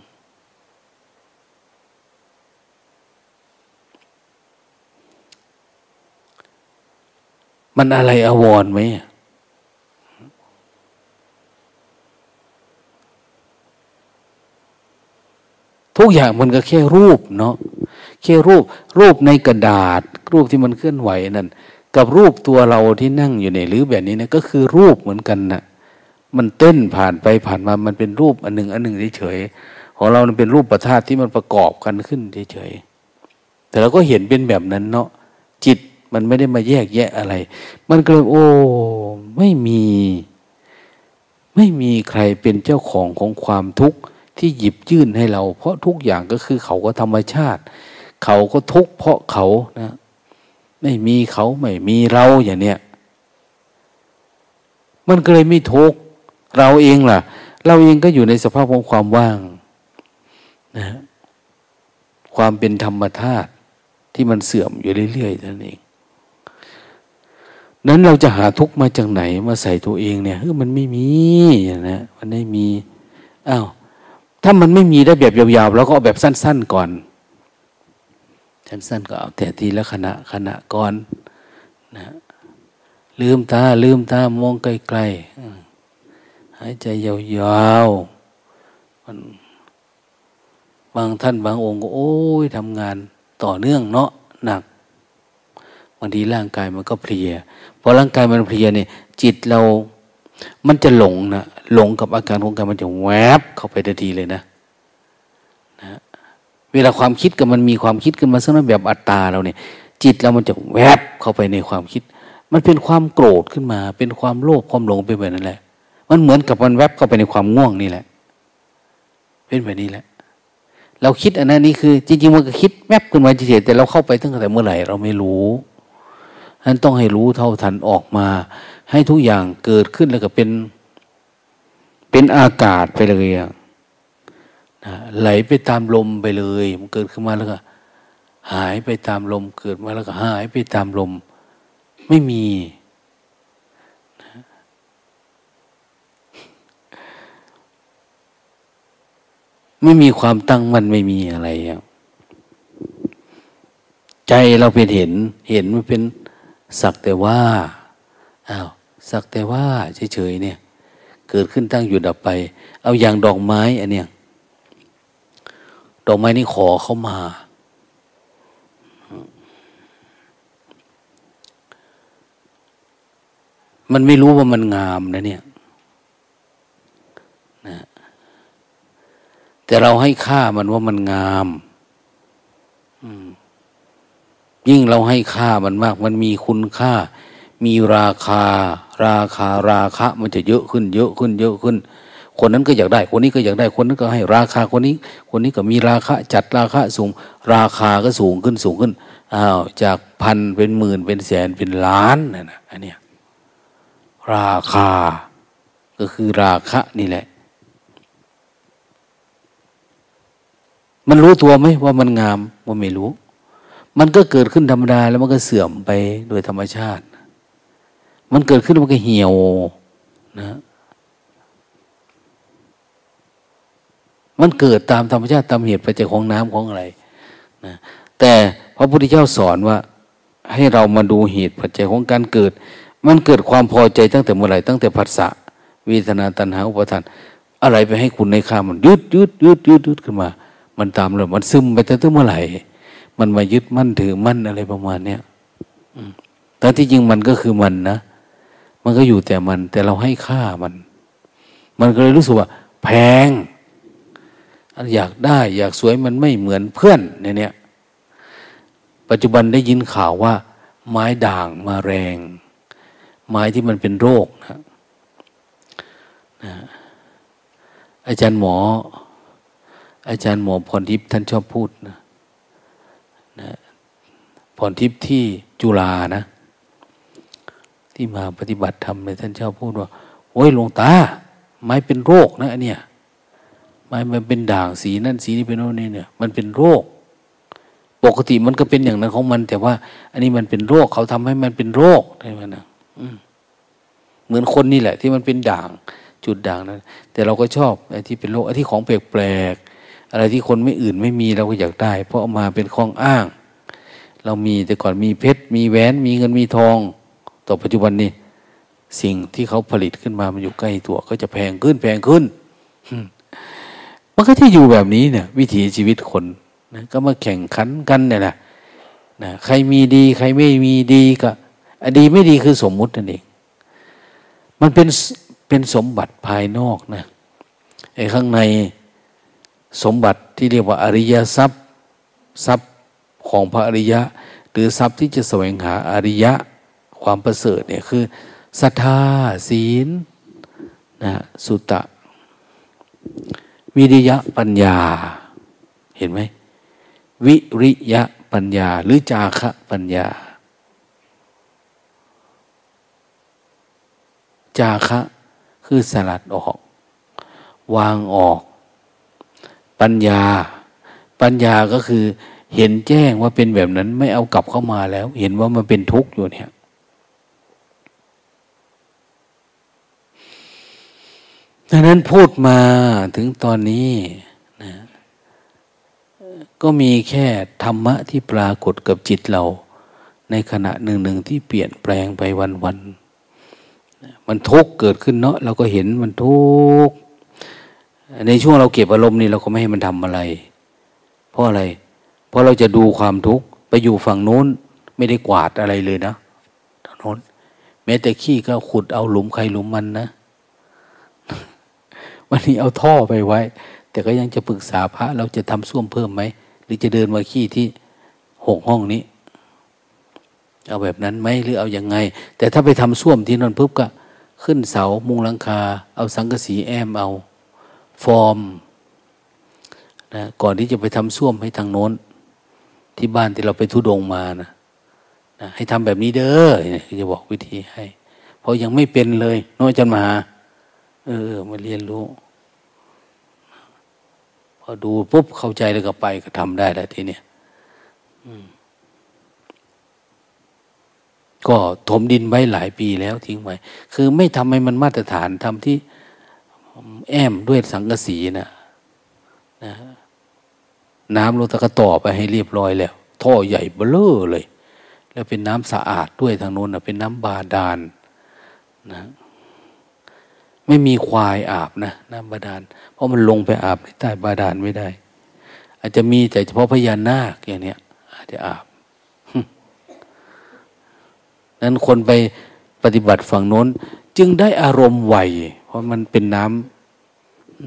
Speaker 1: มันอะไรอววรไหม ทุกอย่างมันก็แค่รูปเนาะแค่รูปรูปในกระดาษ รูปที่มันเคลื่อนไหวนั่นกับรูปตัวเราที่นั่งอยู่ในหรือแบบนี้นะก็คือรูปเหมือนกันนะมันเต้นผ่านไปผ่านมา มันเป็นรูปอันหนึ่งอันหนึ่งเฉยๆของเราเป็นรูปประธาตุที่มันประกอบกันขึ้นเฉยๆแต่เราก็เห็นเป็นแบบนั้นเนาะจิตมันไม่ได้มาแยกแยะอะไร มันก็เลยโอ้ไม่มี ไม่มีใครเป็นเจ้าของของความทุกข์ ที่หยิบยื่นให้เรา เพราะทุกอย่างก็คือเขาก็ธรรมชาติ เขาก็ทุกข์เพราะเขานะ ไม่มีเขาไม่มีเราอย่างเนี้ยมันก็เลยไม่ทุกข์เราเองล่ะ เราเองก็อยู่ในสภาพของความว่างนะความเป็นธรรมธาตุที่มันเสื่อมอยู่เรื่อยๆนั่นเองนั้นเราจะหาทุกมาจากไหนมาใส่ตัวเองเนี่ยเฮ้ยมันไม่มีนะมันไม่มีอ้าว ถ้ามันไม่มีได้แบบยาวๆเราก็เอาแบบสั้น ๆก่อน สั้นๆก็เอาแต่ทีละขณะขณะก่อนนะลืมตาลืมตามองไกลๆหายใจยาวๆมันบางท่านบางองค์ก็โอ้ยทำงานต่อเนื่องเนาะหนักบางทีร่างกายมันก็เพลียพอร่างกายมันเพลียเนี่ยจิตเรามันจะหลงนะ หลงกับอาการของกายมันจะแวบเข้าไปทันทีเลยนะนะ เวลาความคิดกับมันมีความคิดขึ้นมาสักนั้นแบบอัตตาเราเนี่ย จิตเรามันจะแวบเข้าไปในความคิด มันเป็นความโกรธขึ้นมา เป็นความโลภความหลงไปแบบนั้นแหละ มันเหมือนกับมันแวบเข้าไปในความง่วงนี่แหละ เป็นแบบนี้แหละ เราคิดอันนั้นนี่คือ จริงๆมันก็คิดแวบขึ้นมาเฉยๆแต่เราเข้าไปตั้งแต่เมื่อไหร่ เราไม่รู้นั้นต้องให้รู้เท่าทันออกมา ให้ทุกอย่างเกิดขึ้นแล้วก็เป็น เป็นอากาศไปเลยอะไหลไปตามลมไปเลย มันเกิดขึ้นมาแล้วก็ หายไปตามลมเกิดมาแล้วก็หายไปตามลม ไม่มีไม่มีความตั้งมันไม่มีอะไรใจเราเป็นเห็น เห็นมันเป็นสักแต่ว่าอ้าวสักแต่ว่าเฉยๆเนี่ย เกิดขึ้นตั้งอยู่ดับไป เอาอย่างดอกไม้อันเนี้ยดอกไม้นี่ขอเข้ามา มันไม่รู้ว่ามันงามนะเนี่ยนะแต่เราให้ค่ามันว่ามันงามยิ่งเราให้ค่ามันมาก มันมีคุณค่า มีราคา ราคาราคะมันจะเยอะขึ้น เยอะขึ้น เยอะขึ้น คนนั้นก็อยากได้ คนนี้ก็อยากได้ คนนั้นก็ให้ราคาคนนี้ คนนี้ก็มีราคาจัดราคาสูง ราคาก็สูงขึ้นสูงขึ้นอ้าวจากพันเป็นหมื่นเป็นแสนเป็นล้านนะนะอันเนี้ยราคา ก็คือราคะนี่แหละ มันรู้ตัวไหมว่ามันงามว่าไม่รู้ มันก็เกิดขึ้นธรรมดาแล้วมันก็เสื่อมไปโดยธรรมชาติ มันเกิดขึ้นมันก็เหี่ยวนะมันเกิดตามธรรมชาติตามเหตุปัจจัยของน้ำของอะไรนะแต่พระพุทธเจ้าสอนว่า ให้เรามาดูเหตุปัจจัยของการเกิด มันเกิดความพอใจตั้งแต่เมื่อไหร่ตั้งแต่ผัสสะวิทนาตัณหาอุปทานอะไรไปให้คุณในข้ามันยืดยืดยืดยืดยืดขึ้นมา มันตามเลยมันซึมไปตั้งแต่เมื่อไหร่ มันมายึดมั่นถือมั่นอะไรประมาณเนี้ยแต่ที่จริงมันก็คือมันนะ มันก็อยู่แต่มัน แต่เราให้ค่ามัน มันก็เลยรู้สึกว่า แพงอยากได้ อยากสวยมันไม่เหมือนเพื่อนในเนี้ยปัจจุบันได้ยินข่าวว่า ไม้ด่างมาแรง ไม้ที่มันเป็นโรคนะนะอาจารย์หมอ อาจารย์หมอพรทิพย์ท่านชอบพูดนะนะพรทิพย์ที่จุฬานะ ที่มาปฏิบัติธรรมเลยท่านเจ้าพูดว่าโอ้ยหลวงตา ไม้เป็นโรคนะเนี้ยไม้มันเป็นด่างสีนั่นสีนี้เป็นโน่นนี่เนี่ย มันเป็นโรค ปกติมันก็เป็นอย่างนั้นของมัน แต่ว่า อันนี้มันเป็นโรคเขาทำให้มันเป็นโรคใช่ไหมนะเหมือนคนนี่แหละ ที่มันเป็นด่าง จุดด่างนั้น แต่เราก็ชอบไอ้ที่เป็นโรคไอ้ที่ของแปลกอะไรที่คนไม่อื่นไม่มีเราก็อยากได้ เพราะเอามาเป็นข้องอ้าง เรามีแต่ก่อนมีเพชรมีแหวนมีเงินมีทอง ต่อปัจจุบันนี้ สิ่งที่เขาผลิตขึ้นมามันอยู่ใกล้ตัว ก็จะแพงขึ้นแพงขึ้น มันก็ที่อยู่แบบนี้เนี่ย วิถีชีวิตคนนะก็มาแข่งขันกันเนี่ยนะนะใครมีดี ใครไม่มีดีก็อดีไม่ดีคือสมมุตินั่นเอง มันเป็นเป็นสมบัติภายนอกนะไอ้ข้างในสมบัติที่เรียกว่าอริยทรัพย์ทรัพย์ของพระอริยะ หรือทรัพย์ที่จะแสวงหาอริยะ ความประเสริฐเนี่ยคือศรัทธาศีลนะสุตตะ วิริยะปัญญา เห็นไหม วิริยะปัญญา หรือจาคะปัญญา จาคะคือสลัดออก วางออก ปัญญา ปัญญาก็คือเห็นแจ้งว่าเป็นแบบนั้นไม่เอากลับเข้ามาแล้ว เห็นว่ามันเป็นทุกข์อยู่เนี่ย ดังนั้นพูดมาถึงตอนนี้นะก็มีแค่ธรรมะที่ปรากฏกับจิตเรา ในขณะหนึ่งหนึ่งที่เปลี่ยนแปลงไปวันวัน มันทุกเกิดขึ้นเนาะเราก็เห็นมันทุกในช่วงเราเก็บอารมณ์นี่เราก็ไม่ให้มันทำอะไร เพราะอะไร เพราะเราจะดูความทุกข์ไปอยู่ฝั่งโน้นไม่ได้กวาดอะไรเลยนะทางโน้นแม้แต่ขี้ก็ขุดเอาหลุมใครหลุมมันนะ วันนี้เอาท่อไปไว้ แต่ก็ยังจะปรึกษาพระ เราจะทำส้วมเพิ่มไหมหรือจะเดินมาขี้ที่หกห้องนี้ เอาแบบนั้นไหมหรือเอาอยัางไง แต่ถ้าไปทำส้วมที่นอนปุ๊บก็ ขึ้นเสามุงหลังคา เอาสังกะสีแอมเอา ฟอร์มนะก่อนที่จะไปทำส้วมให้ทางโน้น ที่บ้านที่เราไปทุดงมานะนะให้ทำแบบนี้เด้อจะบอกวิธีให้ เพราะยังไม่เป็นเลยน้อยจันมา เออมาเรียนรู้ พอดูปุ๊บเข้าใจแล้วก็ไปก็ทำได้แล้วทีเนี้ยก็ถมดินไว้หลายปีแล้วทิ้งไว้ คือไม่ทำให้มันมาตรฐานทำที่แอมด้วยสังกะสีนะนะน้ำลงตะกต่อไปให้เรียบร้อยแล้ว ท่อใหญ่เบ้อเลย แล้วเป็นน้ำสะอาดด้วยทางโน้นเป็นน้ำบาดาลนะ ไม่มีควายอาบนะน้ำบาดาล เพราะมันลงไปอาบในใต้บาดาลไม่ได้ อาจจะมีแต่เฉพาะพญานาคอย่างเนี้ย อาจจะอาบนั้นคนไปปฏิบัติฝั่งโน้น จึงได้อารมณ์ไหว เพราะมันเป็นน้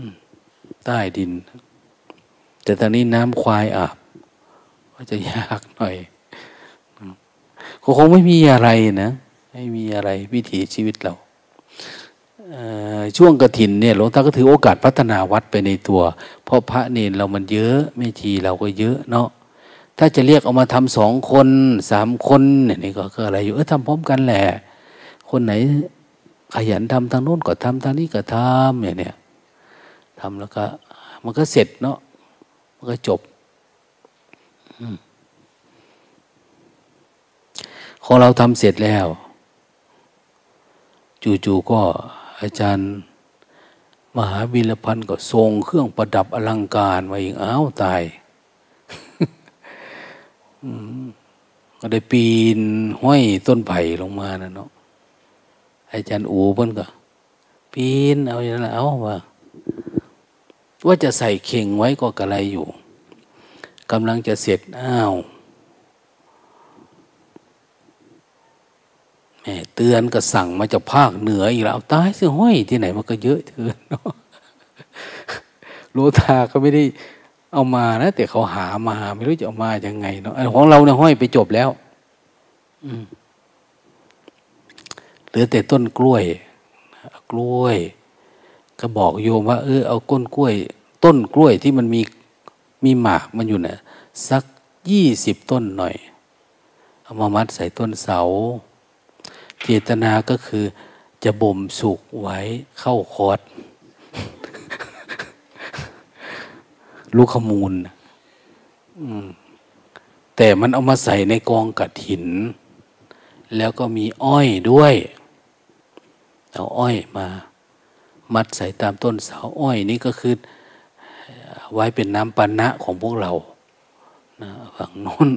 Speaker 1: ำใต้ดิน แต่ตอนนี้น้ำควายอาบ ก็จะยากหน่อยคงไม่มีอะไรนะ ไม่มีอะไรวิถีชีวิตเรา ช่วงกระถินเนี่ยหลวงตาก็ถือโอกาสพัฒนาวัดไปในตัว เพราะพระเนรเรามันเยอะไม่ทีเราก็เยอะเนาะถ้าจะเรียกเอามาทำสองคนสามคนเนี่ยนี่ก็อะไรอยู่เออทำพร้อมกันแหละ คนไหนขยันทำทางโน้นก็ทำทางนี้ก็ทำอย่างเนี้ยทำแล้วก็ มันก็เสร็จเนาะมันก็จบของเราทำเสร็จแล้ว จู่ๆก็ อาจารย์มหาวิรพันธ์ก็ทรงเครื่องประดับอลังการมาอีกอ้าวตายก็ได้ปีนห้อยต้นไผ่ลงมานะเนาะอาจารย์อูเพิ่นก็ ปีนเอาอย่างนั้นเอาว่า ว่าจะใส่เข่งไว้ก็กระไรอยู่กำลังจะเสร็จอ้าวแม่ เตือนก็สั่งมาจากภาคเหนืออีกแล้วตายสิห้อยที่ไหนมันก็เยอะเถินเนาะโลทาก็ไม่ได้เอามานะแต่เขาหามาไม่รู้จะเอามายังไงเนาะของเราเนี่ยห้อยไปจบแล้วอืเหลือแต่ต้นกล้วย กล้วย ก็บอกโยมว่าเออเอาก้นกล้วย ต้นกล้วยที่มันมีมีหมากมันอยู่เนี่ยสักยี่สิบต้นหน่อย เอามามัดใส่ต้นเสา เจตนาก็คือจะบ่มสุกไว้เข้าคอร์ดลูกขมูลแต่มันเอามาใส่ในกองกัดหิน แล้วก็มีอ้อยด้วยเอาอ้อยมา มัดใส่ตามต้นเสาอ้อยนี่ก็คือ ไว้เป็นน้ำปันนะของพวกเรานะฝั่งโน้น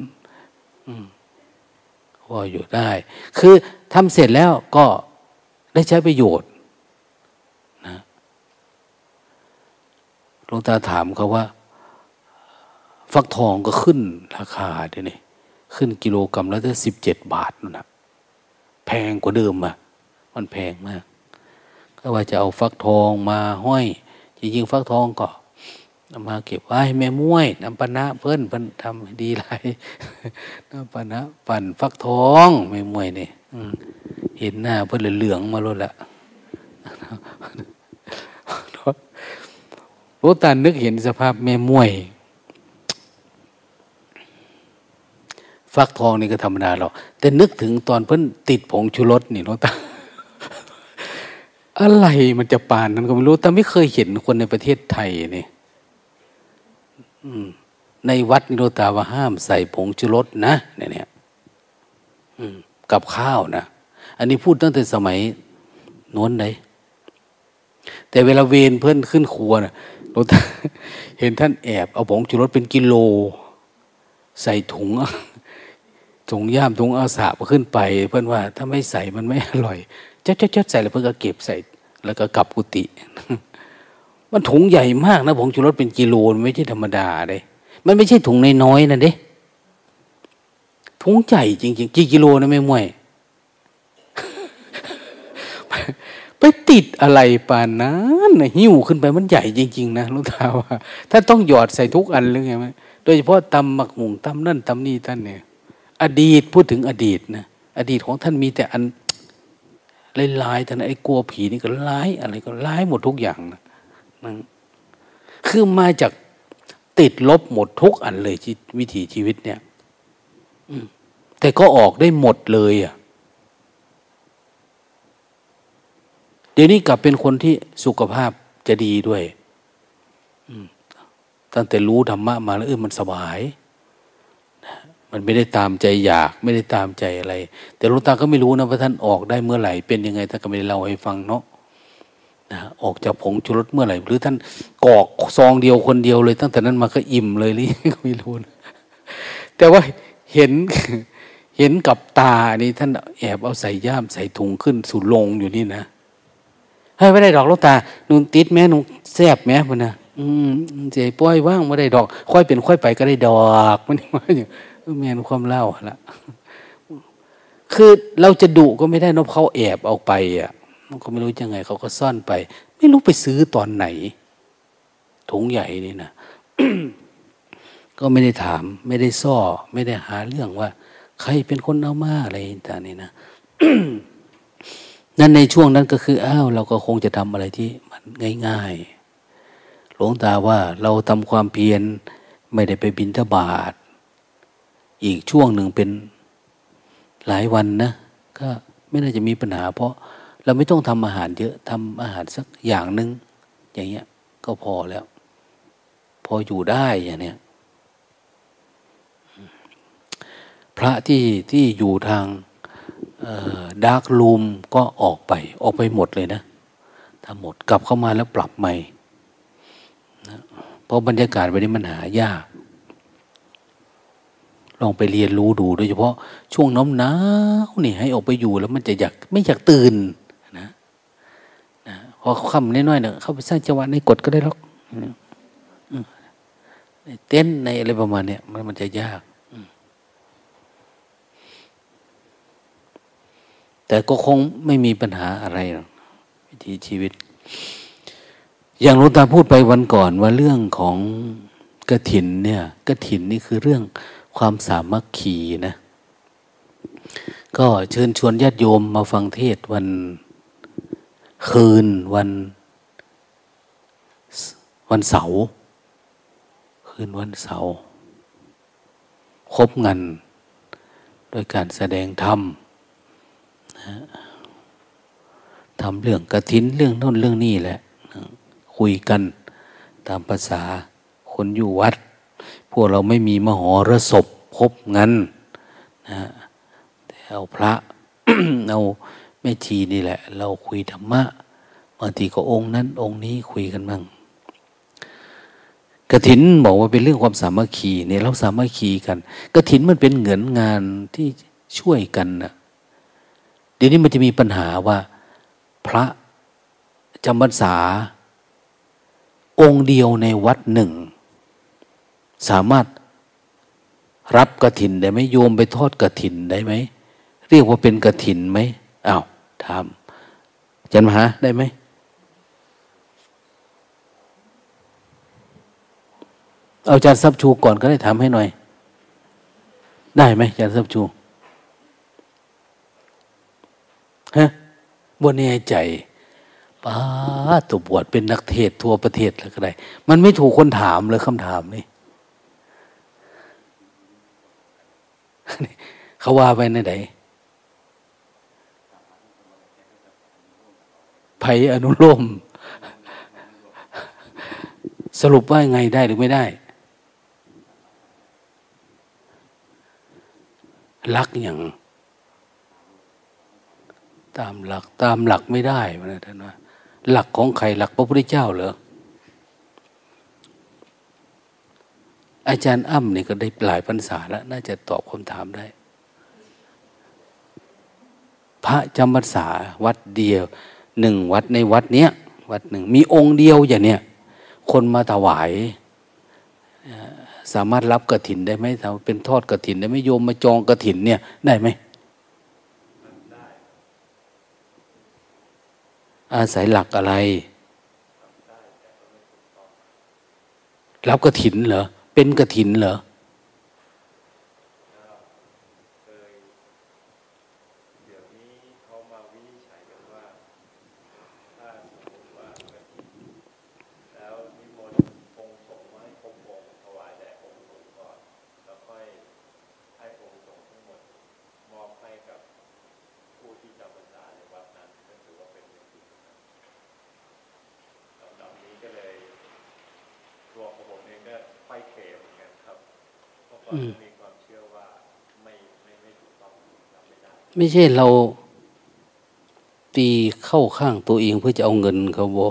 Speaker 1: ว่าอยู่ได้ คือ ทำเสร็จแล้วก็ได้ใช้ประโยชน์นะหลวงตาถามเขาว่า ฟักทองก็ขึ้นราคาเดี๋ยวนี้ขึ้นกิโลกรรัมละได้สิบเจ็ดบาทนะแพงกว่าเดิมอะ มันแพงมาก ก็ว่าจะเอาฟักทองมาห้อยจริงๆฟักทองก็มาเก็บไว้แม่ม้วยน้ำปนะเพิ่นเพิ่นทำดีไรน้ำปนะปั่นฟักทองแม่ม้วยนี่ เห็นหน้าเพิ่นเหลืองมาแล้วละโรตานึกเห็นสภาพแม่มวย ฟักทองนี่ก็ธรรมดาหรอก แต่นึกถึงตอนเพิ่นติดผงชูรสนี่น้องตาอะไรมันจะปานนั้นก็ไม่รู้ แต่ไม่เคยเห็นคนในประเทศไทยนี่ในวัดนิโรตาว่าห้ามใส่ผงชูรสนะเนี่ยเนี่ย กับข้าวนะอันนี้พูดตั้งแต่สมัยโน้นเลยแต่เวลาเวนเพื่อนขึ้นครัวนะเราเห็นท่านแอบ เอาผงชูรสเป็นกิโล ใส่ถุงถุงย่ามถุงอาสาขึ้นไป เพื่อนว่า ถ้าไม่ใส่มันไม่อร่อยเจ๊ดๆใส่แล้วเพื่อนก็เก็บใส่ แล้วก็กลับกุฏิมันถุงใหญ่มากนะผงชูรสเป็นกิโลไม่ใช่ธรรมดาเลยมันไม่ใช่ถุงน้อยๆนะเด้ งใหญ่จริงๆกี่กิโลนะไม่มวย ไปติดอะไรปานนั้นหิ้วขึ้นไปมันใหญ่จริง ๆ นะลุงตาว่าถ้าต้องหยอดใส่ทุกอันหรือไงไหมโดยเฉพาะตำหมักหมุงตำนั่นตำนี่ท่านเนี่ย อดีตพูดถึงอดีตนะอดีตของท่านมีแต่อันลายๆท่านไอ้กลัวผีนี่ก็ร้ายอะไรก็ร้ายหมดทุกอย่างนะนะคือมาจากติดลบหมดทุกอันเลยวิถีชีวิตเนี่ย แต่ก็ออกได้หมดเลยอะเดี๋ยวนี้กลับเป็นคนที่สุขภาพจะดีด้วยตั้งแต่รู้ธรรมะมาแล้วเออมันสบาย มันไม่ได้ตามใจอยาก ไม่ได้ตามใจอะไร แต่หลวงตาก็ไม่รู้นะว่าท่านออกได้เมื่อไหร่ เป็นยังไงท่านก็ไม่ได้เล่าให้ฟังเนาะนะออกจากผงชูรสเมื่อไหร่ หรือท่านกอกซองเดียวคนเดียวเลย ตั้งแต่นั้นมาก็อิ่มเลยหรือไม่รู้นะแต่ว่าเห็น เห็นกับตานี่ท่านแอบเอาใส่ย่ามใส่ถุงขึ้นสู่ลงอยู่นี่นะเฮ้ยไม่ได้ดอกลูกตานุนติดแม่นุนแซบแม่พนนะอืมเจ๊ป้อยว่างไม่ได้ดอก ค่อยเป็นค่อยไปก็ได้ดอกมันมาอย่างแม่นความเล่าละคือเราจะดุก็ไม่ได้นบเขาแอบเอาไปอะมันก็ไม่รู้ยังไง เขาก็ซ่อนไป ไม่รู้ไปซื้อตอนไหน ถุงใหญ่นี่นะก็ไม่ได้ถาม ไม่ได้ซ่อ ไม่ได้หาเรื่องว่า ใครเป็นคนเอามาอะไรต่างนี่นะนั่นในช่วงนั้นก็คืออ้าวเราก็คงจะทำอะไรที่มันง่ายๆหลวงตาว่าเราทำความเพียรไม่ได้ไปบินทบาทอีกช่วงหนึ่งเป็นหลายวันนะก็ไม่น่าจะมีปัญหา เพราะเราไม่ต้องทำอาหารเยอะทำอาหารสักอย่างหนึ่งอย่างเงี้ยก็พอแล้ว พออยู่ได้อย่างเนี้ย พระที่ที่อยู่ทางดาร์กลูมก็ออกไป ออกไปหมดเลยนะทั้งหมดกลับเข้ามาแล้วปรับใหม่นะเพราะบรรยากาศวันนี้มันหายาก ลองไปเรียนรู้ดูโดยเฉพาะช่วงน้ำหนาวนี่ให้ออกไปอยู่แล้วมันจะอยากไม่อยากตื่นนะนะพอค่ำน้อยๆเนี่ยเข้าไปสร้างจังหวะในกฎก็ได้หรอกเต้นในอะไรประมาณเนี้ยมันมันจะยาก แต่ก็คงไม่มีปัญหาอะไรหรอกวิถีชีวิต อย่างหลวงตาพูดไปวันก่อนว่าเรื่องของกระถินเนี่ยกระถินนี่คือเรื่องความสามัคคีนะ ก็เชิญชวนญาติโยมมาฟังเทศวันคืนวันวันเสาร์คืนวันเสาร์ครบงันโดยการแสดงธรรม ทำเรื่องกระถินเรื่องโน่นเรื่องนี้แหละ คุยกันตามภาษาคนอยู่วัด พวกเราไม่มีมหรสพพบงันนะแต่เอาพระเอาแม่ชีนี่แหละ เราคุยธรรมะบางทีก็องค์นั้น องค์นี้คุยกันบ้างกระถินบอกว่าเป็นเรื่องความสามัคคีเนี่ยเราสามัคคีกันกระถินมันเป็นเงินงานที่ช่วยกันนะ เดี๋ยวนี้มันจะมีปัญหาว่า พระจำพรรษา องค์เดียวในวัดหนึ่ง สามารถรับกระถินได้ไหมโยมไปทอดกระถินได้ไหม เรียกว่าเป็นกระถินไหมอา้าวถามจันมหาได้ไหมเอาจารย์ซับชูก่อนก็ได้ถามให้หน่อย ได้ไหมจารย์ซับชูฮะ บนนี้ใจป้าตัวบวชเป็นนักเทศทั่วประเทศแล้วก็ได้ มันไม่ถูกคนถามเลยคำถามนี่เขาว่าไปในไหนไผอนุโลม สรุปว่าไงได้หรือไม่ได้ลักอย่าง ตามหลักตามหลักไม่ได้นะท่านว่าหลักของใครหลักพระพุทธเจ้าเหรออาจารย์อ้ำนี่ก็ได้หลายพรรษาแล้ว น่าจะตอบคำถามได้ พระจำพรรษาวัดเดียวหนึ่งวัดในวัดเนี้ยวัดหนึ่งมีองค์เดียวอย่างเนี้ยคนมาถวายสามารถรับกระถินได้ไหมเป็นทอดกระถินได้ไหมโยมมาจองกระถินเนี่ยได้ไหม อาศัยหลักอะไร รับกระถินเหรอ เป็นกระถินเหรอ ไม่ใช่เราตีเข้าข้างตัวเองเพื่อจะเอาเงินเขาบอ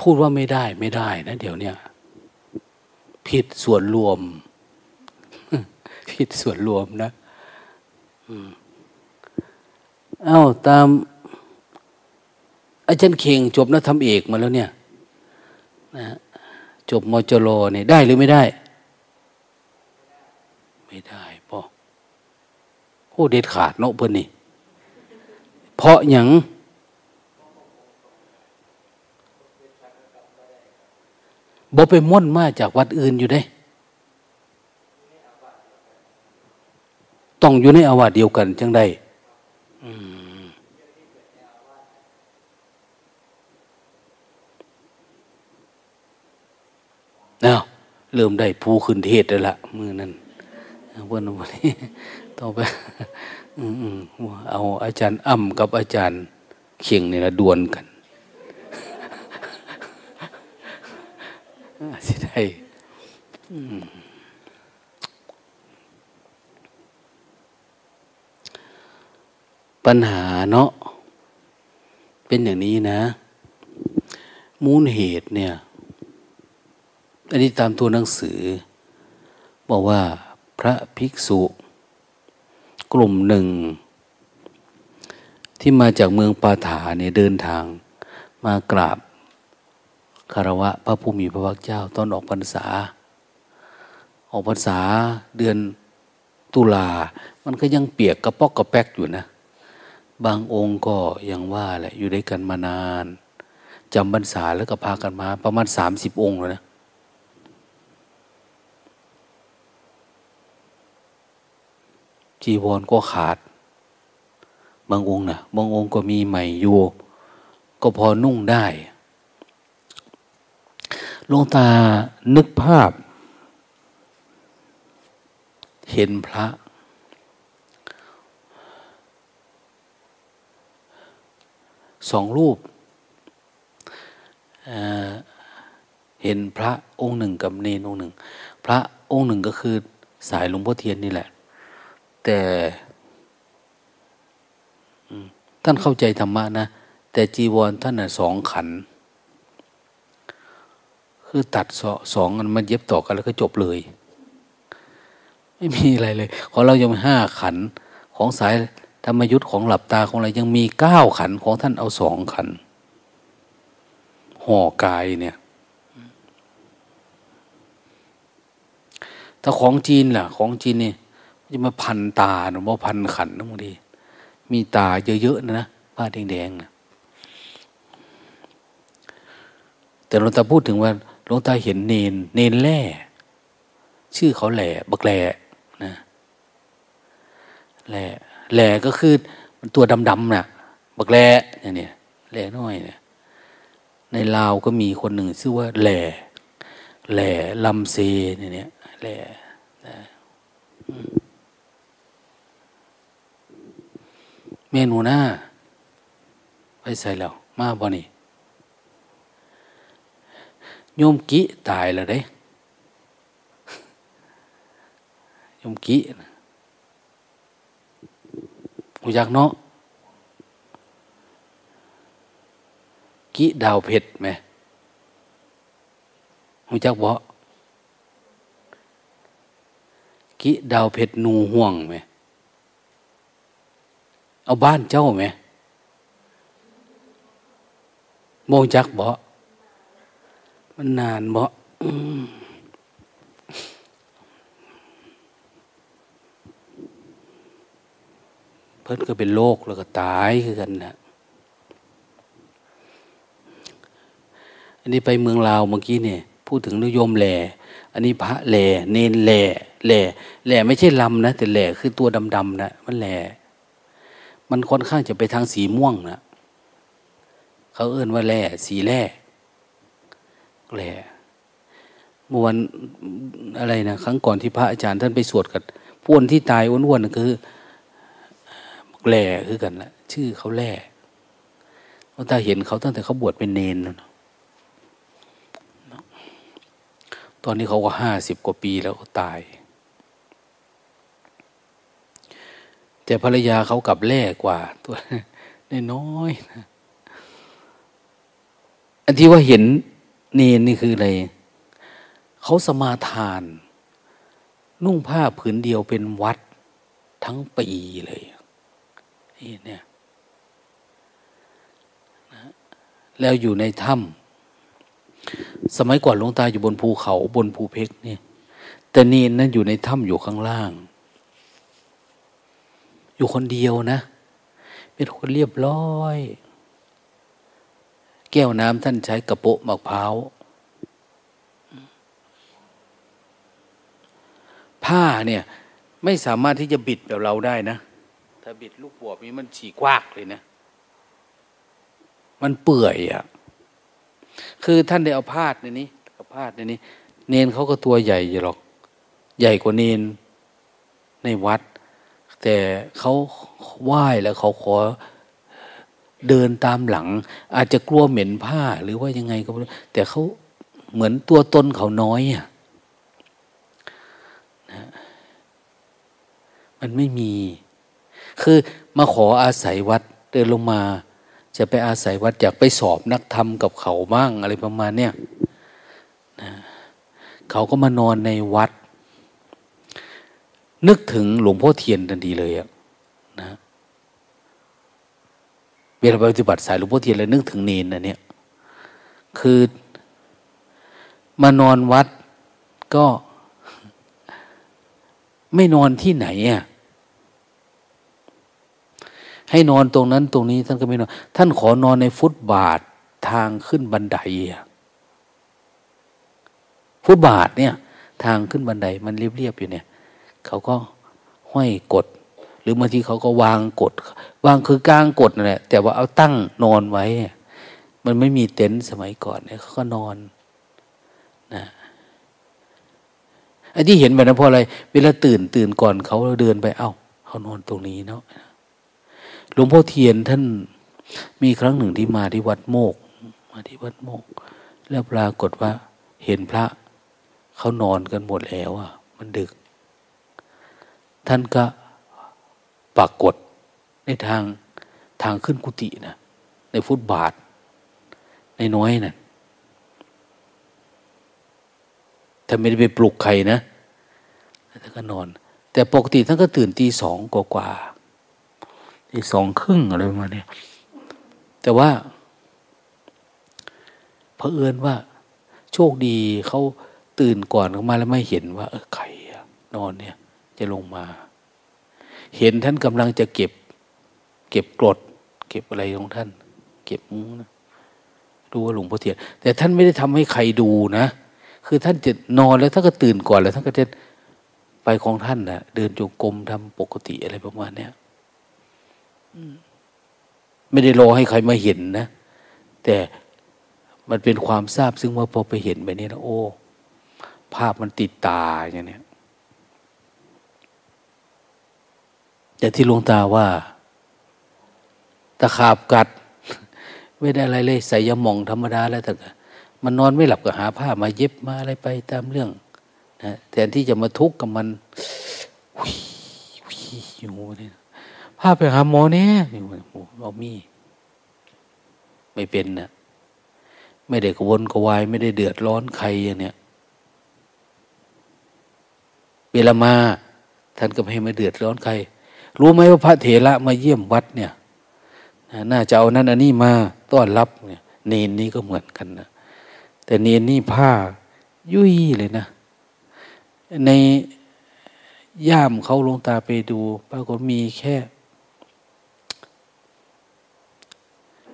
Speaker 1: พูดว่าไม่ได้ไม่ได้นะเดี๋ยวเนี้ยผิดส่วนรวม ผิดส่วนรวมนะเอา้าตาม อาจารย์เข่งจบนักธรรมเอกมาแล้วเนี่ย นะ จบมจโลเนี่ยได้หรือไม่ได้ ไม่ได้ปอโอ้เด็ดขาดเนาะเพื่อนนี่ เพราะอย่างบ่ไปม่นมาจากวัดอื่นอยู่ได้ ต้องอยู่ในอาวาสเดียวกันจังได้ แล้วเริ่มได้ภูขึ้นเทศแล้วละมือนั้นเพื่อนวันนี้ต่อไปเอาอาจารย์อ้ำกับอาจารย์เข่งนี่ละดวลกันสิได้ปัญหาเนาะเป็นอย่างนี้นะ มูลเหตุเนี่ย อันนี้ตามตัวหนังสือ บอกว่าพระภิกษุ กลุ่มหนึ่ง ที่มาจากเมืองปาถาเนี่ยเดินทางมากราบคารวะพระผู้มีพระภาคเจ้าตอนออกพรรษา ออกพรรษาเดือนตุลา มันก็ยังเปียกกระปอกกระแปกอยู่นะ บางองค์ก็ยังว่าแหละอยู่ด้วยกันมานานจำพรรษาแล้วก็พากันมา ประมาณสามสิบองค์เลยนะ จีวรก็ขาด บางองค์นะบางองค์ก็มีใหม่อยู่ ก็พอนุ่งได้ลงตานึกภาพ เห็นพระ สองรูปเเห็นพระองค์หนึ่งกับเนนองค์หนึ่ง พระองค์หนึ่งก็คือสายหลวงพ่อเทียนนี่แหละ แต่ท่านเข้าใจธรรมะนะ แต่จีวรท่านน่ะสองขัน คือตัดสองมันมันเย็บต่อกันแล้วก็จบเลย ไม่มีอะไรเลย ของเรายังมีห้าขัน ของสายธรรมยุทธ์ของหลับตาของอะไรยังมีเก้าขันของท่านเอาสองขัน ห่อกายเนี่ย ถ้าของจีนล่ะ ของจีนเนี่ย จะมาพันตาหรือว่าพันขันนะบางทีมีตาเยอะๆนะนะผ้าแดงๆนะแต่เราจะพูดถึงว่าหลวงตาเห็นเนน เนนแร่ชื่อเขาแหล่บักแหล่นะแหล่แหล่ก็คือมันตัวดำๆน่ะ บักแหล่เนี่ยแหล่น้อยเนี่ยในลาวก็มีคนหนึ่งชื่อว่าแหล่แหล่ลำเซเนี่ยแหล่ เมนูหน้าไปใส่แล้วมาบ่นี่โยมกิตายแล้วเด้โยมกิหูยักเนาะกิดาวเพชรไหมหูจักบ่กิดาวเพชรนูห่วงไหม เอาบ้านเจ้าไหมโมจักบ่มันนานบ่เพิ่นก็เป็นโรคแล้วก็ตายคือกันนะอันนี้ไปเมืองลาวเมื่อกี้เนี่ย พูดถึงนิยมแหล่ อันนี้พระแหล่ เนนแหล่ แหล่ แหล่ไม่ใช่ลำนะ แต่แหล่คือตัวดำๆนะมันแหล่ มันค่อนข้างจะไปทางสีม่วงนะเขาเอื้นว่าแหล่สีแหล่แหล่เมื่อวันอะไรนะครั้งก่อนที่พระอาจารย์ท่านไปสวดกับพวนที่ตายอ้วนๆคือแหล่คือกันละชื่อเขาแหล่เราตาเห็นเขาตั้งแต่เขาบวชเป็นเนนตอนนี้เขาก็ห้าสิบกว่าปีแล้วตาย แต่ภรรยาเขากลับแล่กว่า ตัวน้อยนะอันที่ว่าเห็นเนนนี่คืออะไรเขาสมาทาน นุ่งผ้าผืนเดียวเป็นวัดทั้งปีเลยนี่เนี่ยแล้วอยู่ในถ้ำสมัยก่อนหลวงตาอยู่บนภูเขาบนภูเพกเนี่ยแต่เนนนั้นอยู่ในถ้ำอยู่ข้างล่าง อยู่คนเดียวนะ เป็นคนเรียบร้อย แก้วน้ำท่านใช้กระโปะมะพร้าวผ้าเนี่ยไม่สามารถที่จะบิดแบบเราได้นะ ถ้าบิดลูกบวบนี้มันฉีกวากเลยนะ มันเปื่อยอะ่ะ คือท่านได้เอาพาดในนี้กับพาดในนี้ เนนเขาก็ตัวใหญ่อยู่หรอก ใหญ่กว่าเนนในวัด แต่เขาไหว้แล้วเขาขอเดินตามหลัง อาจจะกลัวเหม็นผ้าหรือว่ายังไงก็ไม่รู้แต่เขาเหมือนตัวตนเขาน้อยอะมันไม่มี คือมาขออาศัยวัดเดินลงมา จะไปอาศัยวัดอยากไปสอบนักธรรมกับเขาบ้างอะไรประมาณเนี้ยนะเขาก็มานอนในวัด นึกถึงหลวงพ่อเทียนทันทีเลยอะนะเวลาปฏิบัติสายหลวงพ่อเทียนเลยนึกถึงเนนอันเนี้ยคือมานอนวัดก็ไม่นอนที่ไหนอะให้นอนตรงนั้นตรงนี้ท่านก็ไม่นอน ท่านขอนอนในฟุตบาททางขึ้นบันไดฟุตบาทเนี่ย ทางขึ้นบันไดมันเรียบๆอยู่เนี่ย เขาก็ห้อยกด หรือบางทีเขาก็วางกด วางคือกลางกดนั่นแหละแต่ว่าเอาตั้งนอนไว้ มันไม่มีเต็นท์สมัยก่อนเนี่ยเขาก็นอนนะไอ้ที่เห็นแบบนั้นเพราะอะไร เวลาตื่นตื่นก่อนเขาเดินไป เอา้าเขานอนตรงนี้เนาะหลวงพ่อเทียนท่านมีครั้งหนึ่งที่มาที่วัดโมก มาที่วัดโมก แล้วปรากฏว่า เห็นพระเขานอนกันหมดแล้วอะ มันดึก ท่านก็ปรากฏในทางทางขึ้นกุฏินะในฟุตบาท ในน้อยนะ่ะถ้าไม่ได้ไปปลุกใครนะท่านก็นอน แต่ปกติท่านก็ตื่นตีสองกว่าตีสองครึ่งอะไรประมาณนี้แต่ว่าเผอิญว่า โชคดีเขาตื่นก่อนออกมาแล้วไม่เห็นว่า เออใครนอนเนี่ย จะลงมา เห็นท่านกำลังจะเก็บ เก็บกรด เก็บอะไรของท่าน เก็บมนะดูว่าหลวงพ่อเทียนแต่ท่านไม่ได้ทำให้ใครดูนะ คือท่านจะนอนแล้วท่านก็ตื่นก่อนแล้วท่านก็จะไปของท่านนะเดินจงกรมทำปกติอะไรประมาณเนี้ยไม่ได้รอให้ใครมาเห็นนะ แต่มันเป็นความทราบซึ่งว่าพอไปเห็นไปนี้นะโอ้ ภาพมันติดตาอย่างนี้ แต่ที่หลวงตาว่า ตะขาบกัด ไม่ได้อะไรเลยใส่ยาหมองธรรมดาแล้วแต่มันนอนไม่หลับก็หาผ้ามาเย็บมาอะไรไปตามเรื่องนะแทนที่จะมาทุกข์กับมันวิวิอยู่เนี่ยพาไปหาหมอเนี่ยเรามีไม่เป็นนะไม่ได้กวนกวาย ไม่ได้เดือดร้อนใครอย่างเนี้ยเวลามาท่านก็ไม่ให้มาเดือดร้อนใคร รู้ไหมว่าพระเถระมาเยี่ยมวัดเนี่ยน่าจะเอานั้นอันนี้มาต้อนรับเนี่ยเนนนี้ก็เหมือนกันนะแต่เนนนี่ผ้ายุ่ยเลยนะ ในย่ามเขาลงตาไปดูปรากฏมีแค่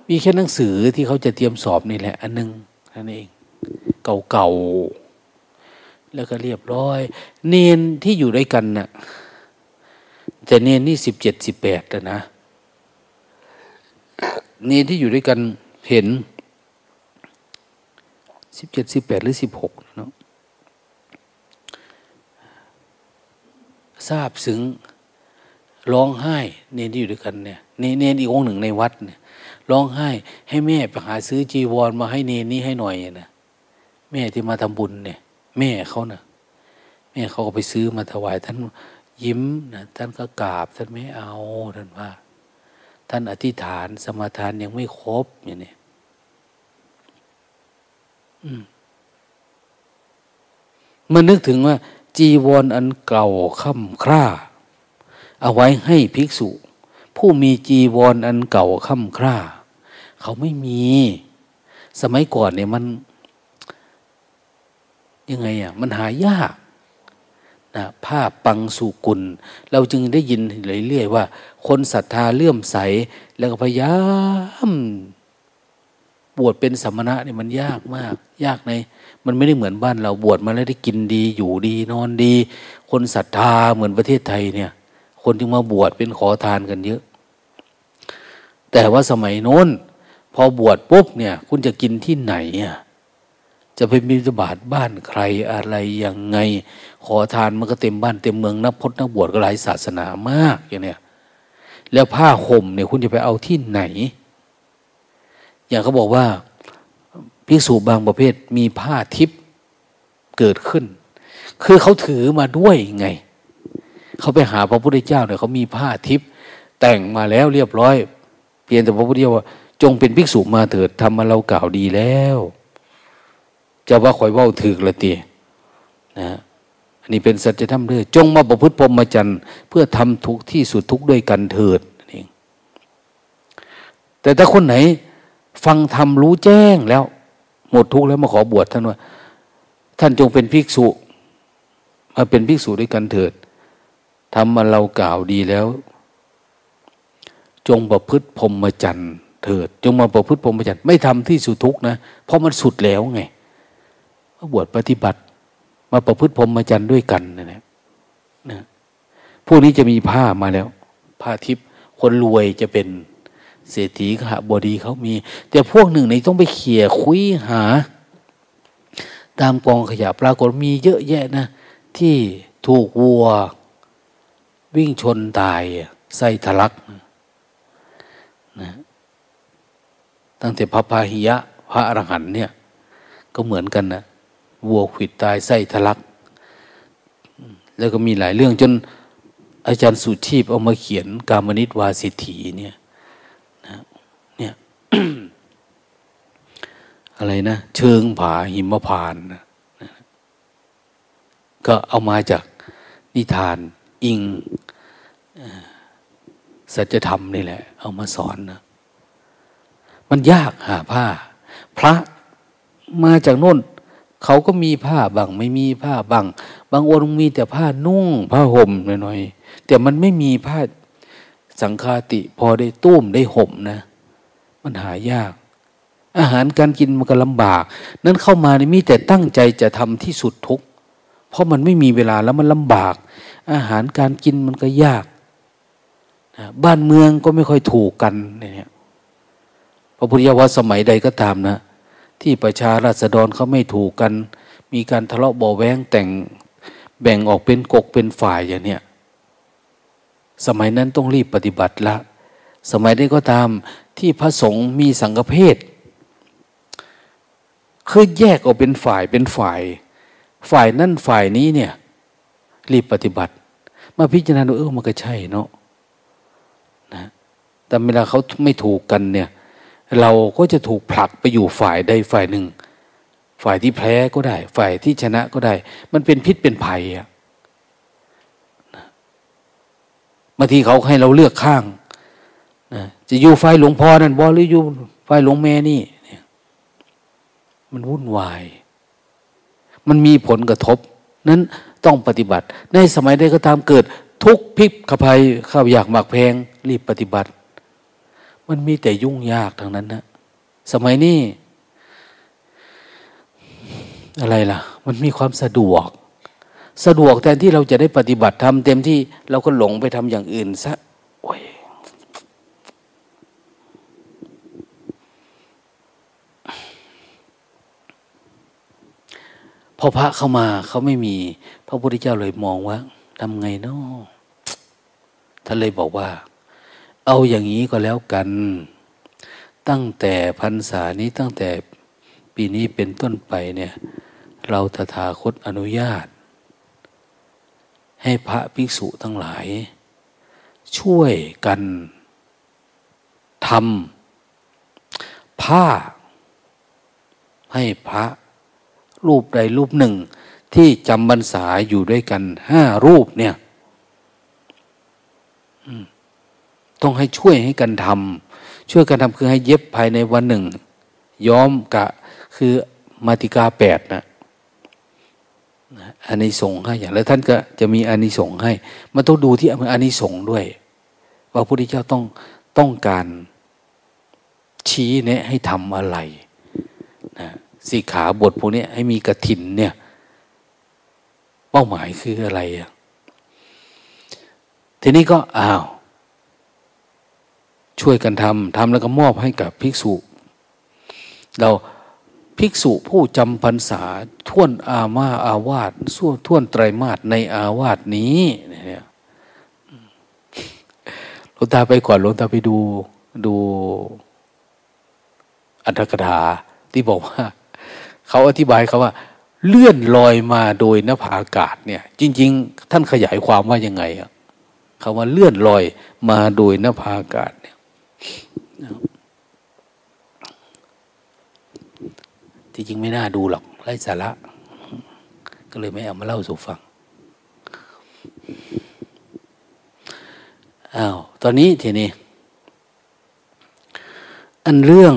Speaker 1: มีแค่หนังสือที่เขาจะเตรียมสอบนี่แหละ อันนึงนั่นเอง เก่าๆ แล้วก็เรียบร้อย เนนที่อยู่ด้วยกันนะ่ะ แต่เนนนี่สิบเจ็ดสิบแปดแล้วนะเนนที่อยู่ด้วยกันเห็นสิบเจ็ดสิบแปดหรือสิบหกเนาะทราบซึ้งร้องไห้เนนที่อยู่ด้วยกันเนี่ยเนนนอีกองหนึ่งในวัดเนี่ยร้องไห้ ให้แม่ไปหาซื้อจีวรมาให้เนนนี่ให้หน่อยนะแม่ที่มาทำบุญเนี่ย แม่เขานะ่ะแม่เขาก็ไปซื้อมาถวายท่าน ยิ้มนะท่านก็กราบท่านไม่เอาท่านว่า ท่านอธิษฐานสมาทานยังไม่ครบอย่างนี้มันนึกถึงว่า จีวรออันเก่าค่ำคร่า เอาไว้ให้ภิกษุ ผู้มีจีวรออันเก่าค่ำคร่า เขาไม่มี สมัยก่อนเนี่ยมัน ยังไงอะ มันหายาก นะผ้าปังสุกุล เราจึงได้ยินเรื่อยๆว่า คนศรัทธาเลื่อมใส แล้วก็พยายามบวชเป็นสมณะนี่มันยากมาก ยากใน มันไม่ได้เหมือนบ้านเราบวชมาแล้วได้กินดีอยู่ดีนอนดี คนศรัทธาเหมือนประเทศไทยเนี่ย คนจึงมาบวชเป็นขอทานกันเยอะ แต่ว่าสมัยโน้น พอบวชปุ๊บเนี่ย คุณจะกินที่ไหนอะ จะไปมีบาทบ้านใครอะไรยังไง ขอทานมันก็เต็มบ้านเต็มเมืองนับพจนักบวชก็หลายศาสนามากอย่างเนี้ยแล้วผ้าห่มเนี่ยคุณจะไปเอาที่ไหน อย่างเขาบอกว่าภิกษุบางประเภทมีผ้าทิพย์เกิดขึ้น คือเขาถือมาด้วยไง เขาไปหาพระพุทธเจ้าเนี่ยเขามีผ้าทิพย์แต่งมาแล้วเรียบร้อยเพียงแต่พระพุทธเจ้าว่า จงเป็นภิกษุมาเถิดทำมาเรากล่าวดีแล้ว จะว่าข่อยว่าถือละตีนะอันนี้เป็นสัจธรรมเด้อจงมาประพฤติพรหมจรรย์เพื่อทำทุกที่สุดทุกด้วยกันเถิดเองแต่ถ้าคนไหน ฟังธรรมรู้แจ้งแล้ว หมดทุกข์แล้วมาขอบวชท่านว่า ท่านจงเป็นภิกษุ มาเป็นภิกษุด้วยกันเถิดทำมาเรากล่าวดีแล้ว จงประพฤติพรหมจรรย์เถิด จงมาประพฤติพรหมจรรย์ไม่ทำที่สุดทุกข์นะ เพราะมันสุดแล้วไง มาบวชปฏิบัติ มาประพฤติพรหมจรรย์ด้วยกันนะนะนะพวกนี้จะมีผ้ามาแล้ว ผ้าทิพย์คนรวยจะเป็นเศรษฐีขบดีเขามี แต่พวกหนึ่งในต้องไปเขี่ยคุยหา ตามกองขยะปรากฏมีเยอะแยะนะ ที่ถูกวัว วิ่งชนตายไส้ทะลักนะตั้งแต่พระพาหิยะ พระอรหันเนี่ย ก็เหมือนกันนะ วัวขิดตายไส้ทะลัก แล้วก็มีหลายเรื่องจนอาจารย์สุชีพเอามาเขียนกามนิตวาสิถีเนี่ยนะเนี่ยอะไรนะ เชิงผาหิมพานนะก็เอามาจากนิทานอิงสัจธรรมนี่แหละ เอามาสอนนะมันยากหาผ้า พระมาจากโน่น เขาก็มีผ้าบางไม่มีผ้าบางบางองค์มีแต่ผ้านุ่ง ผ้าห่มหน่อยๆแต่มันไม่มีผ้าสังฆาติพอได้ตุ้มได้ห่มนะ มันหายาก อาหารการกินมันก็ลำบาก นั้นเข้ามานี่มีแต่ตั้งใจจะทำที่สุดทุก เพราะมันไม่มีเวลาแล้วมันลำบาก อาหารการกินมันก็ยากบ้านเมืองก็ไม่ค่อยถูกกันเนี่ยพระพุทธเจ้าว่าสมัยใดก็ตามนะ ที่ประชาราษฎรเขาไม่ถูกกัน มีการทะเลาะเบาแวงแต่งแบ่งออกเป็นกกเป็นฝ่ายอย่างเนี้ยสมัยนั้นต้องรีบปฏิบัติละ สมัยนี้ก็ตามที่พระสงฆ์มีสังฆเพศคือแยกออกเป็นฝ่ายเป็นฝ่าย ฝ่ายนั่นฝ่ายนี้เนี่ยรีบปฏิบัติ มาพิจารณาดูเออมันก็ใช่เนาะนะแต่เวลาเขาไม่ถูกกันเนี่ย เราก็จะถูกผลักไปอยู่ฝ่ายใดฝ่ายหนึ่ง ฝ่ายที่แพ้ก็ได้ ฝ่ายที่ชนะก็ได้ มันเป็นพิษเป็นภัยอะบางทีเขาให้เราเลือกข้างนะจะอยู่ฝ่ายหลวงพ่อนั่นบอหรืออยู่ฝ่ายหลวงแม่นี่เนี่ยมันวุ่นวาย มันมีผลกระทบ นั้นต้องปฏิบัติ ในสมัยใดก็ตามเกิดทุกพิกขภัยข้าวอยากหมักแพง รีบปฏิบัติ มันมีแต่ยุ่งยากทางนั้นนะสมัยนี้อะไรล่ะ มันมีความสะดวก สะดวกแทนที่เราจะได้ปฏิบัติทำเต็มที่เราก็หลงไปทำอย่างอื่นซะโอ้ยพอพระเข้ามาเขาไม่มี พระพุทธเจ้าเลยมองว่าทำไงเนาะท่านเลยบอกว่า เอาอย่างนี้ก็แล้วกัน ตั้งแต่พรรษานี้ตั้งแต่ปีนี้เป็นต้นไปเนี่ย เราตถาคตอนุญาต ให้พระภิกษุทั้งหลาย ช่วยกันทำผ้า ให้พระรูปใดรูปหนึ่ง ที่จำบรรษาอยู่ด้วยกันห้ารูปเนี่ย ต้องให้ช่วยให้กันทำช่วยกันทำคือให้เย็บภายในวันหนึ่ง ย้อมกะคือมาติกาแปดนะอันนี้ส่งให้อย่างแล้วท่านก็จะมีอันนี้ส่งให้ มันต้องดูที่อันนี้ส่งด้วย ว่าพระพุทธเจ้าต้องต้องการชี้เนี่ยให้ทำอะไรนะสีขาบทพวกนี้ให้มีกระถินเนี่ย เป้าหมายคืออะไรอะทีนี้ก็อ้าว ช่วยกันทำทำแล้วก็มอบให้กับภิกษุ เราภิกษุผู้จำพรรษาท่วนอามาอาวาสส่วท่วนไตรมาสในอาวาสนี้เนี่ยหลวงตาไปก่อนหลวงตาไปดูดูอัตถกถาที่บอกว่า เขาอธิบายเขาว่า เลื่อนลอยมาโดยนภาอากาศเนี่ย จริง ๆ ท่านขยายความว่ายังไงอะคาว่าเลื่อนลอยมาโดยนภาอากาศเนี่ย ที่จริงไม่น่าดูหรอกไร้สาระ ก็เลยไม่เอามาเล่าสู่ฟังอ้าวตอนนี้ทีนี้อันเรื่อง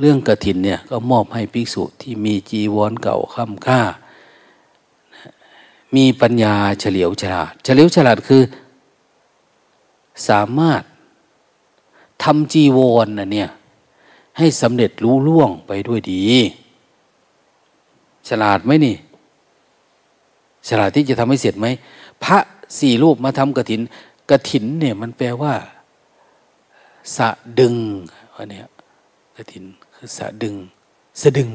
Speaker 1: เรื่องกระถินเนี่ยก็มอบให้ภิกษุที่มีจีวรเก่าค่ำค่า มีปัญญาเฉลียวฉลาด เฉลียวฉลาดคือ สามารถ ทำจีวรนะเนี่ย ให้สำเร็จรู้ล่วงไปด้วยดี ฉลาดไหมนี่ ฉลาดที่จะทำให้เสร็จไหม พระสี่รูปมาทำกระถินกระถินเนี่ยมันแปลว่า สะดึงอันเนี้ยกระถินคือสะดึง สะดึง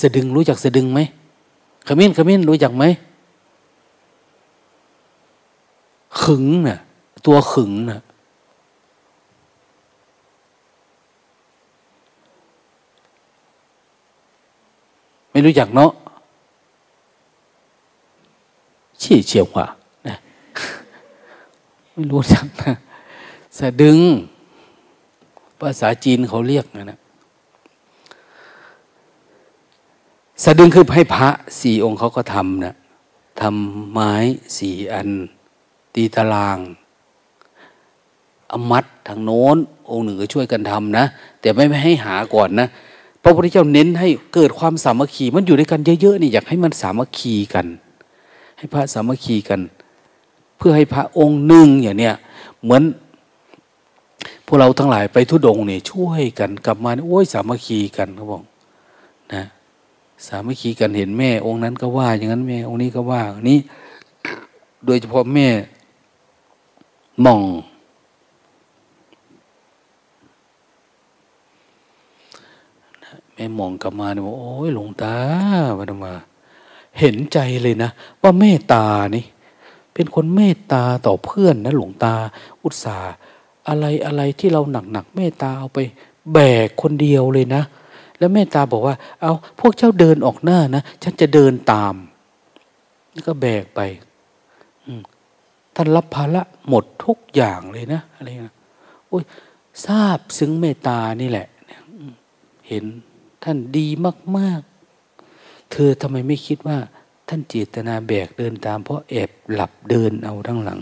Speaker 1: สะดึงรู้จักสะดึงไหมขมิ้นขมิ้นรู้จักไหมขึงน่ะตัวขึงน่ะ ไม่รู้จักเนาะชี้เฉียวว่านะไม่รู้จักนะสะดึง ภาษาจีนเขาเรียกนะนะสะดึงคือให้พระสี่องค์เขาก็ทำนะทำไม้สี่อัน ตีตารางอมัดทางโน้น องค์หนึ่งก็ช่วยกันทำนะ แต่ไม่ให้หาก่อนนะ พระพุทธเจ้าเน้นให้เกิดความสามัคคีมันอยู่ด้วยกันเยอะๆนี่อยากให้มันสามัคคีกัน ให้พระสามัคคีกัน เพื่อให้พระองค์หนึ่งอย่างเนี้ยเหมือนพวกเราทั้งหลายไปทุดงเนี่ยช่วยกันกลับมาโอ้ยสามัคคีกันเขาบอกนะสามัคคีกันเห็นแม่ องค์นั้นก็ว่า อย่างนั้นแม่ องค์นี้ก็ว่านี้ โดยเฉพาะแม่มอง ม่มองกลับมาเนี่ยว่าโอ้ยหลวงตาวันมา เห็นใจเลยนะ ว่าเมตตานี่ เป็นคนเมตตาต่อเพื่อนนะหลวงตา อุตส่าห์อะไรอะไรที่เราหนักหนักเมตตาเอาไปแบกคนเดียวเลยนะ แล้วเมตตาบอกว่า เอาพวกเจ้าเดินออกหน้านะฉันจะเดินตามแล้วก็แบกไปท่านรับภาระหมดทุกอย่างเลยนะอะไรนะโอ้ยทราบซึ้งเมตตานี่แหละเห็น ท่านดีมากๆ เธอทำไมไม่คิดว่า ท่านเจตนาแบกเดินตาม เพราะแอบหลับเดินเอาทั้งหลัง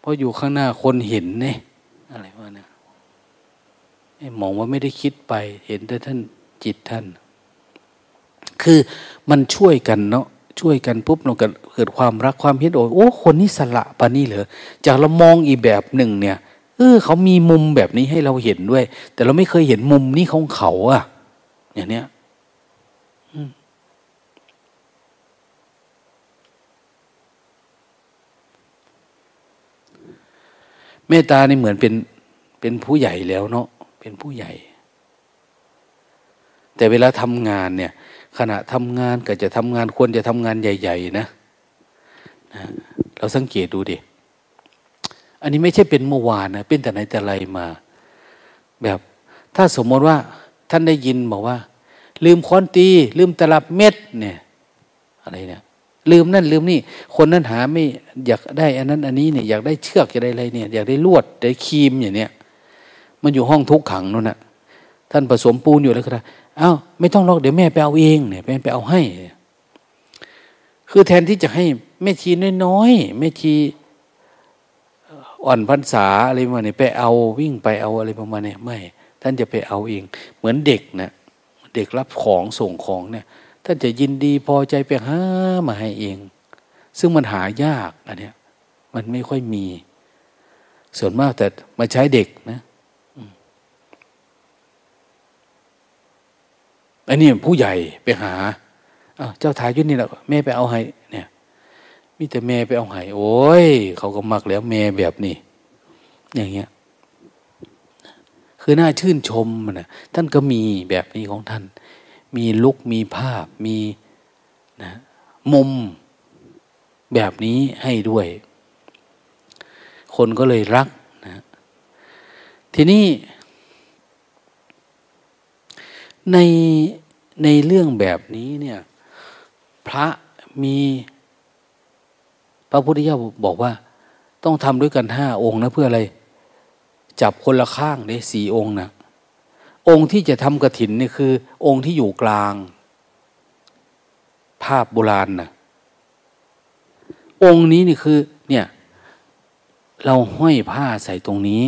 Speaker 1: เพราะอยู่ข้างหน้าคนเห็นเนี่ยอะไรวะเนี่ยมองว่าไม่ได้คิดไป เห็นแต่ท่านจิตท่าน คือมันช่วยกันเนาะช่วยกันปุ๊บเราเกิดความรักความเห็นโอ้โอ้คนนี้สละปานี่เหรอจากเรามองอีกแบบหนึ่งเนี่ย เออเขามีมุมแบบนี้ให้เราเห็นด้วย แต่เราไม่เคยเห็นมุมนี้ของเขาอะอย่างเนี้ยเมตตานี่เหมือนเป็นเป็นผู้ใหญ่แล้วเนาะเป็นผู้ใหญ่ แต่เวลาทำงานเนี่ย ขณะทำงานก็จะทำงานควรจะทำงานใหญ่ ๆ นะนะเราสังเกตดูดิ อันนี้ไม่ใช่เป็นเมื่อวานนะเป็นแต่ไหนแต่ไรมา แบบ ถ้าสมมติว่า ท่านได้ยินบอกว่า ลืมค้อนตี ลืมตลับเม็ดเนี่ย อะไรเนี่ย ลืมนั่นลืมนี่ คนนั้นหาไม่อยากได้ อันนั้น อันนี้เนี่ยอยากได้เชือกอยากได้อะไรเนี่ย อยากได้ลวดได้ครีมอย่างเนี้ยมันอยู่ห้องทุกขังนู่นน่ะ ท่านผสมปูนอยู่แล้วก็อ้าวไม่ต้องรอกเดี๋ยวแม่ไปเอาเองเนี่ยแม่ไปเอาให้ คือแทนที่จะให้แม่ชีน้อยๆแม่ชี อ่อนพรรษาอะไรประมาณนี้ไปเอาวิ่งไปเอาอะไรประมาณนี้ไม่ท่านจะไปเอาเอง เหมือนเด็กนะเด็กรับของส่งของเนี่ย ท่านจะยินดีพอใจไปหามาให้เอง ซึ่งมันหายากอันเนี้ยมันไม่ค่อยมี ส่วนมากแต่มาใช้เด็กนะอันนี้ผู้ใหญ่ไปหาเจ้าทายยุนี่แหละแม่ไปเอาให้ มีแต่แม่ไปเอาให้โอ้ยเขาก็มักแล้วแม่แบบนี้อย่างเงี้ย คือน่าชื่นชมนะท่านก็มีแบบนี้ของท่าน มีลุกมีภาพมีนะมุมแบบนี้ให้ด้วย คนก็เลยรักนะ ทีนี้ ในในเรื่องแบบนี้เนี่ย พระมี ระพุทธเจ้าบอกว่า ต้องทำด้วยกันห้าองค์นะเพื่ออะไร จับคนละข้างได้สี่องค์นะองค์ที่จะทำกระถินนี่คือ องค์ที่อยู่กลาง ภาพโบราณนะองค์นี้นี่คือ เนี่ย เราห้อยผ้าใส่ตรงนี้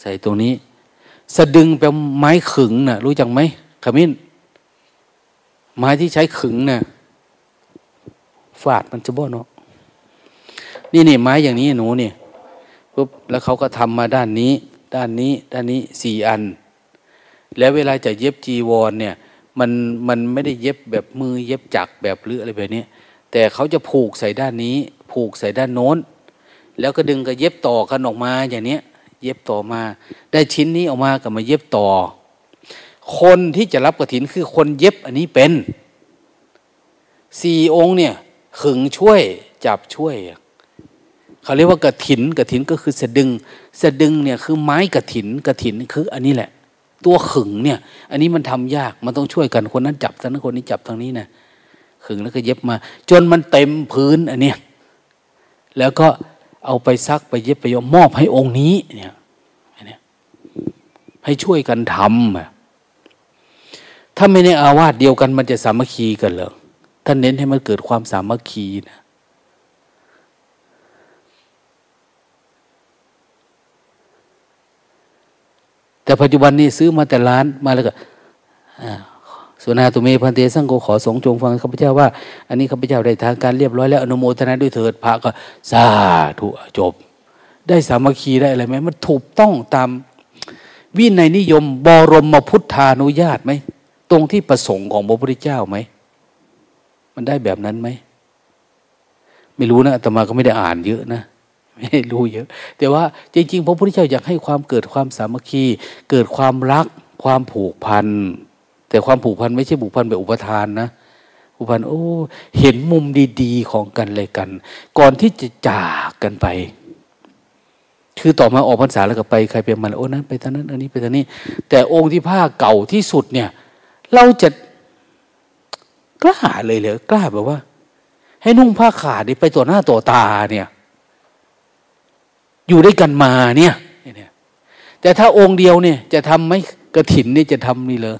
Speaker 1: ใส่ตรงนี้ สะดึงเป็นไม้ขึงนะ่ะ รู้จักไหมขมิ้น ไม้ที่ใช้ขึงนะ่ะฟาดมันจะบ่เนาะ นี่นี่ไม้อย่างนี้หนูเนี่ยปุ๊บแล้วเขาก็ทำมาด้านนี้ ด้านนี้ ด้านนี้สี่อัน แล้วเวลาจะเย็บจีวรเนี่ย มันมันไม่ได้เย็บแบบมือเย็บจักแบบหรืออะไรแบบนี้แต่เขาจะผูกใส่ด้านนี้ ผูกใส่ด้านโน้น แล้วก็ดึงก็เย็บต่อกันออกมาอย่างนี้เย็บต่อมา ได้ชิ้นนี้ออกมาก็มาเย็บต่อ คนที่จะรับกระถินคือคนเย็บอันนี้เป็นสี่องค์เนี่ยขึงช่วยจับช่วย เขาเรียกว่ากระถินกระถินก็คือสะดึงสะดึงเนี่ยคือไม้กระถินกระถินคืออันนี้แหละ ตัวขึงเนี่ย อันนี้มันทำยากมันต้องช่วยกันคนนั้นจับทางนั้นคนนี้จับทางนี้นะขึงแล้วก็เย็บมา จนมันเต็มพื้นอันเนี้ยแล้วก็เอาไปซักไปเย็บไปยอมมอบให้องค์นี้เนี่ยอันนี้ให้ช่วยกันทำถ้าไม่ในอาวาสเดียวกันมันจะสามัคคีกันเหรอท่านเน้นให้มันเกิดความสามัคคีนะ แต่ปัจจุบันนี้ซื้อมาแต่ร้านมาแล้วก็สุนาตุเมพันเตสังโกขอสงจงฟังข้าพเจ้าว่า อันนี้ข้าพเจ้าได้ทางการเรียบร้อยแล้วอนุโมทนาด้วยเถิดพระก็สาธุจบ ได้สามัคคีได้อะไรไหมมันถูกต้องตามวินัยนิยมบรมพุทธานุญาตไหมตรงที่ประสงค์ของพระพุทธเจ้าไหมมันได้แบบนั้นไหมไม่รู้นะแต่มาก็ไม่ได้อ่านเยอะนะ ไม่รู้เยอะ แต่ว่าจริงๆพระพุทธเจ้าอยากให้ความเกิดความสามัคคี เกิดความรักความผูกพันแต่ความผูกพันไม่ใช่ผูกพันแบบอุปทานนะผูกพันโอ้เห็นมุมดีๆของกันเลยกัน ก่อนที่จะจากกันไป คือต่อมาออกพรรษาแล้วก็ไปใครไปมันโอ้นั้นไปทางนั้น อันนี้ไปทางนี้ แต่องค์ที่ผ้าเก่าที่สุดเนี่ย เราจะกล้าเลยเหรอกล้าแบบว่า ให้นุ่งผ้าขาดไปต่อหน้าต่อตาเนี่ย อยู่ด้วยกันมาเนี่ยแต่ถ้าองค์เดียวเนี่ย จะทำไหมกระถินนี่จะทำนี่เลย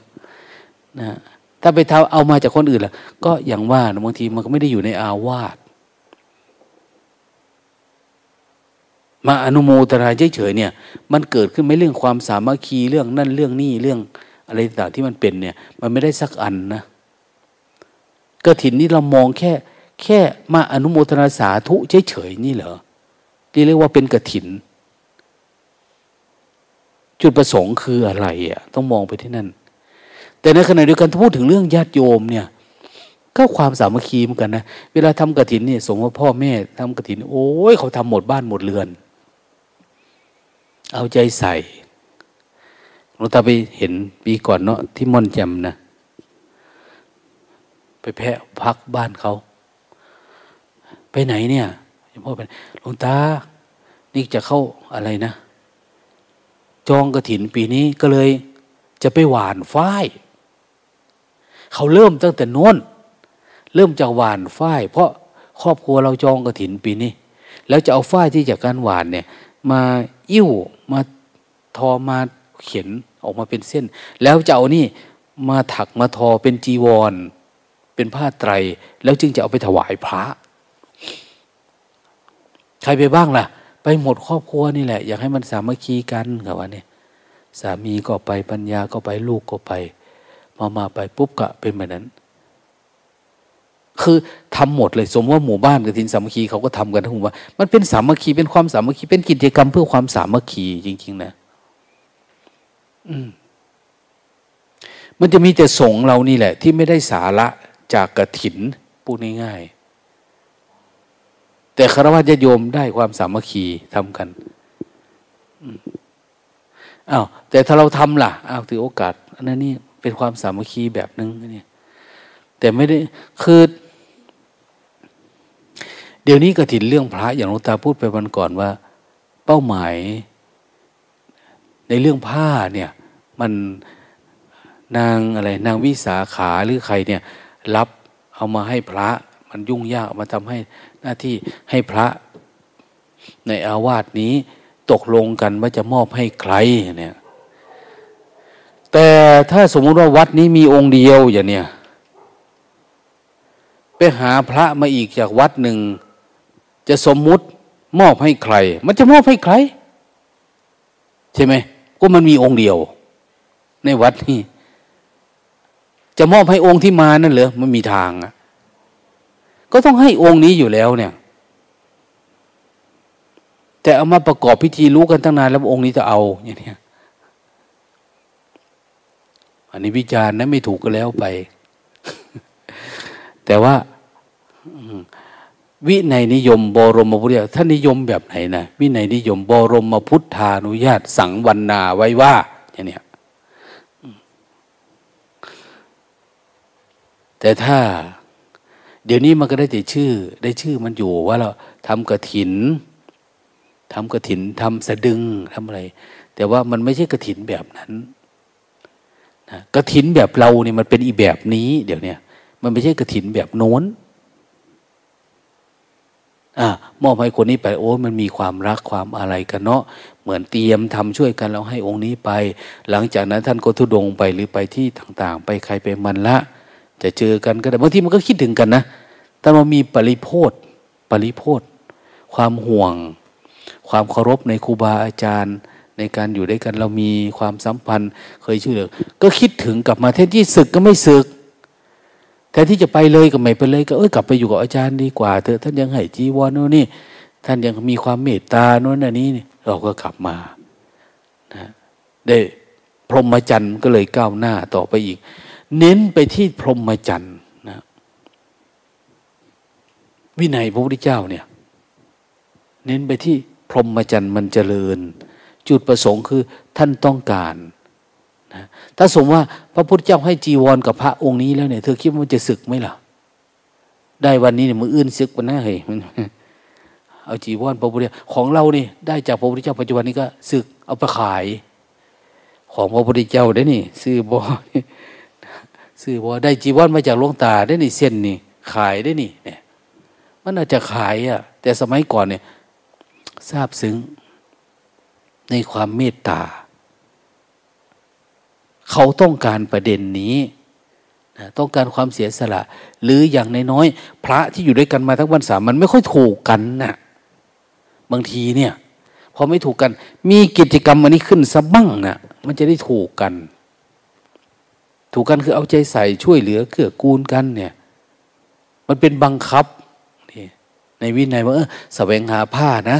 Speaker 1: นะถ้าไปทำเอามาจากคนอื่นล่ะ ก็อย่างว่าบางทีมันก็ไม่ได้อยู่ในอาวาสมาอนุโมทนาเฉยๆเนี่ย มันเกิดขึ้นไม่เรื่องความสามัคคีเรื่องนั่นเรื่องนี้เรื่องอะไรต่างที่มันเป็นเนี่ย มันไม่ได้สักอันนะกระถินนี่เรามองแค่ แค่มาอนุโมทนาสาธุเฉยๆนี่เหรอ เรียกว่าเป็นกระถิน จุดประสงค์คืออะไรอะต้องมองไปที่นั่น แต่ในขณะเดียวกันถ้าพูดถึงเรื่องญาติโยมเนี่ยก็ความสามัคคีเหมือนกันนะเวลาทำกระถินเนี่ยสมมติพ่อแม่ทำกระถิน โอ้ยเขาทำหมดบ้านหมดเรือน เอาใจใส่หลวงตาไปเห็นปีก่อนเนาะที่ม่อนจำนะไปแพะพักบ้านเขา ไปไหนเนี่ย พ่อเป็นหลวงตา นี่จะเข้าอะไรนะ จองกระถินปีนี้ก็เลยจะไปหวานฝ้าย เขาเริ่มตั้งแต่น้น เริ่มจากหวานฝ้าย เพราะครอบครัวเราจองกระถินปีนี้ แล้วจะเอาฝ้ายที่จากการหวานเนี่ย มาอิ่วมาทอมาเขียนออกมาเป็นเส้น แล้วจะเอานี่มาถักมาทอเป็นจีวร เป็นผ้าไตร แล้วจึงจะเอาไปถวายพระ ใครไปบ้างล่ะ ไปหมดครอบครัวนี่แหละ อยากให้มันสามัคคีกันกับว่าเนี่ยสามีก็ไปปัญญาก็ไปลูกก็ไป มามาไปปุ๊บก็เป็นแบบนั้น คือทำหมดเลย สมมติว่าหมู่บ้านกระถินสามัคคีเขาก็ทำกันทั้งหมู่บ้านมันเป็นสามัคคีเป็นความสามัคคีเป็นกิจกรรมเพื่อความสามัคคีจริง ๆ นะ อืมมันจะมีแต่สงเรานี่แหละ ที่ไม่ได้สาระจากกระถินพูดง่ายๆ แต่คารวะจะโยมได้ความสามัคคีทำกันอ้าวแต่ถ้าเราทำล่ะอ้าวถือโอกาสอันนั้นนี่เป็นความสามัคคีแบบนึงเนี่ยแต่ไม่ได้คือเดี๋ยวนี้กระถินเรื่องพระอย่างหลวงตาพูดไปวันก่อนว่า เป้าหมาย ในเรื่องผ้าเนี่ย มันนางอะไร นางวิสาขาหรือใครเนี่ย รับเอามาให้พระ มันยุ่งยากมาทำให้หน้าที่ให้พระในอาวาสนี้ตกลงกันว่าจะมอบให้ใครเนี่ยแต่ถ้าสมมุติว่าวัดนี้มีองค์เดียวอย่างเนี้ยไปหาพระมาอีกจากวัดหนึ่ง จะสมมุติมอบให้ใคร มันจะมอบให้ใคร ใช่ไหมก็มันมีองค์เดียว ในวัดนี้จะมอบให้องค์ที่มานั่นเหรอมันมีทางอะ ก็ต้องให้องค์นี้อยู่แล้วเนี่ย แต่เอามาประกอบพิธีรู้กันตั้งนานแล้วองค์นี้จะเอาอย่างนี้อันนี้วิจารณ์นะไม่ถูกก็แล้วไป แต่ว่าวิในนิยมบรมพุทธท่านนิยมแบบไหนนะวิในนิยมบรมพุทธานุญาต สังวันนาไว้ว่าอย่างนี้แต่ถ้า เดี๋ยวนี้มันก็ได้แต่ชื่อ ได้ชื่อมันอยู่ว่าเราทำกระถินทำกระถินทำสะดึงทำอะไร แต่ว่ามันไม่ใช่กระถินแบบนั้นนะกระถินแบบเราเนี่ยมันเป็นอีแบบนี้ เดี๋ยวนี้มันไม่ใช่กระถินแบบโน้นอ่ามอบให้คนนี้ไปโอ้มันมีความรักความอะไรกันเนาะเหมือนเตรียมทำช่วยกันเราให้องค์นี้ไป หลังจากนั้นท่านก็ทุดงไปหรือไปที่ต่าง ๆ ไปใครไปมันละ จะเจอกันก็ได้บางทีมันก็คิดถึงกันนะแต่มันมีปริโพธปริโพธความห่วง ความเคารพในครูบาอาจารย์ ในการอยู่ด้วยกันเรามีความสัมพันธ์ เคยช่วยเหลือก็คิดถึงกลับมาแทนที่ศึกก็ไม่ศึกแทนที่จะไปเลยก็ไม่ไปเลย ก็เอ้ยกลับไปอยู่กับอาจารย์ดีกว่าเถอะท่านยังให้จีวรโน่นนี่ท่านยังมีความเมตตาโน่นนี่นี่เราก็กลับมานะได้พรหมจรรย์ก็เลยก้าวหน้าต่อไปอีก เน้นไปที่พรหมจรรย์นะวินัยพระพุทธเจ้าเนี่ย เน้นไปที่พรหมจรรย์มันเจริญ จุดประสงค์คือท่านต้องการนะถ้าสมมติว่าพระพุทธเจ้าให้จีวรกับพระองค์นี้แล้วเนี่ยเธอคิดว่ามันจะศึกไหมล่ะ ได้วันนี้เนี่ยมืออื่นศึกวันหน้าเฮ้ยเอาจีวรพระพุทธเจ้าของเรานี่ได้จากพระพุทธเจ้าปัจจุบันนี้ก็ศึกเอาไปขาย ของพระพุทธเจ้าได้นี่ซื้อบอ ซื้อว่าได้จีวรมาจากหลวงตาได้นี่เส้นนี่ ขายได้นี่ เนี่ย มันอาจจะขายอะ่ะ แต่สมัยก่อนเนี่ยทราบซึ้งในความเมตตา เขาต้องการประเด็นนี้นะต้องการความเสียสละ หรืออย่างน้อยๆพระที่อยู่ด้วยกันมาทั้งวันสามมันไม่ค่อยถูกกันนะ่ะบางทีเนี่ยพอไม่ถูกกัน มีกิจกรรมอันนี้ขึ้นซะบ้างนะ่ะมันจะได้ถูกกัน ถูกกันคือเอาใจใส่ช่วยเหลือเกื้อกูลกันเนี่ย มันเป็นบังคับนี่ในวินัยว่าแสวงหาผ้านะ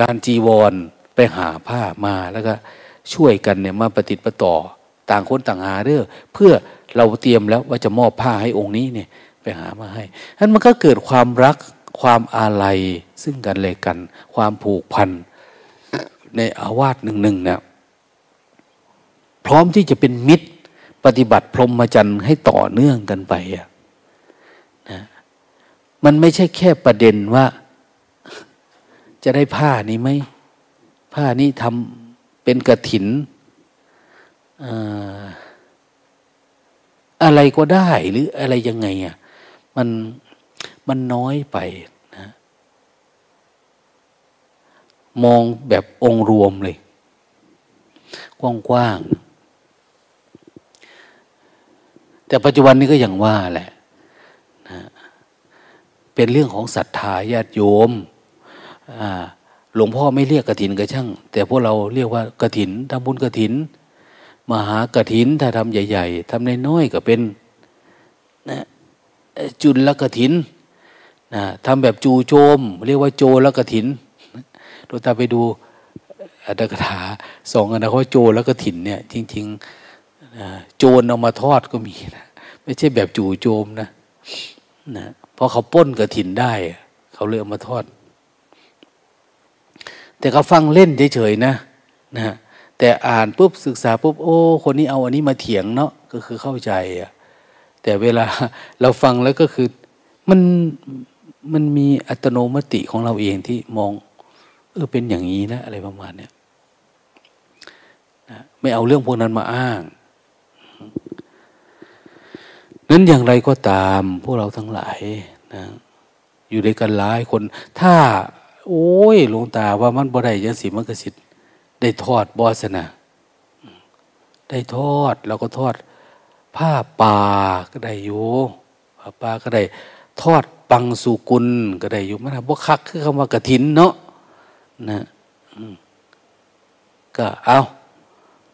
Speaker 1: การจีวรไปหาผ้ามาแล้วก็ช่วยกันเนี่ยมาปฏิติประต่อ ต่างคนต่างหาเด้อเพื่อเราเตรียมแล้วว่าจะมอบผ้าให้องค์นี้เนี่ยไปหามาให้นั้นมันก็เกิดความรักความอาลัยซึ่งกันและกัน ความผูกพันในอาวาสหนึ่งหนึ่งเนี่ยพร้อมที่จะเป็นมิตร ปฏิบัติพรหมจรรย์ให้ต่อเนื่องกันไปอะนะมันไม่ใช่แค่ประเด็นว่า จะได้ผ้านี้ไหมผ้านี้ทำเป็นกระถินอะไรก็ได้หรืออะไรยังไงอะมันมันน้อยไปนะมองแบบองค์รวมเลย กว้างๆ แต่ปัจจุบันนี้ก็อย่างว่าแหละนะเป็นเรื่องของศรัทธาญาติโยมหลวงพ่อไม่เรียกกระถินกระช่าง แต่พวกเราเรียกว่ากระถินทำบุญกระถิน มหากระถินถ้าทำใหญ่ ๆทำน้อยๆก็เป็นนะจุลกระถินนะทำแบบจูโจม เรียกว่าโจลกระถินดูตาไปดูอัตถกถาสองอันนะเขาโจล้วก็ถิ่นเนี่ย จริงๆโจรเอามาทอดก็มีนะ ไม่ใช่แบบจู่โจมนะนะเพราะเขาป้นกระถินได้ เขาเลยเอามาทอด แต่เขาฟังเล่นเฉยๆนะนะแต่อ่านปุ๊บศึกษาปุ๊บโอ้ คนนี้เอาอันนี้มาเถียงเนาะก็คือเข้าใจอะแต่เวลาเราฟังแล้วก็คือมันมันมีอัตโนมติของเราเองที่มอง เออเป็นอย่างนี้นะ อะไรประมาณเนี้ยนะไม่เอาเรื่องพวกนั้นมาอ้าง นั้นอย่างไรก็ตาม พวกเราทั้งหลายนะอยู่ด้วยกันหลายคน ถ้า โอ้ยหลวงตาว่ามันบ่ได้ยังสีมันกสิทธิ์ได้ทอดบอสนะได้ทอดเราก็ทอด ผ้าป่าก็ได้อยู่ผ้าป่าก็ได้ ทอดปังสุกุลก็ได้อยู่มันบ่คักคือคำว่ากระถินเนาะนะก็เอา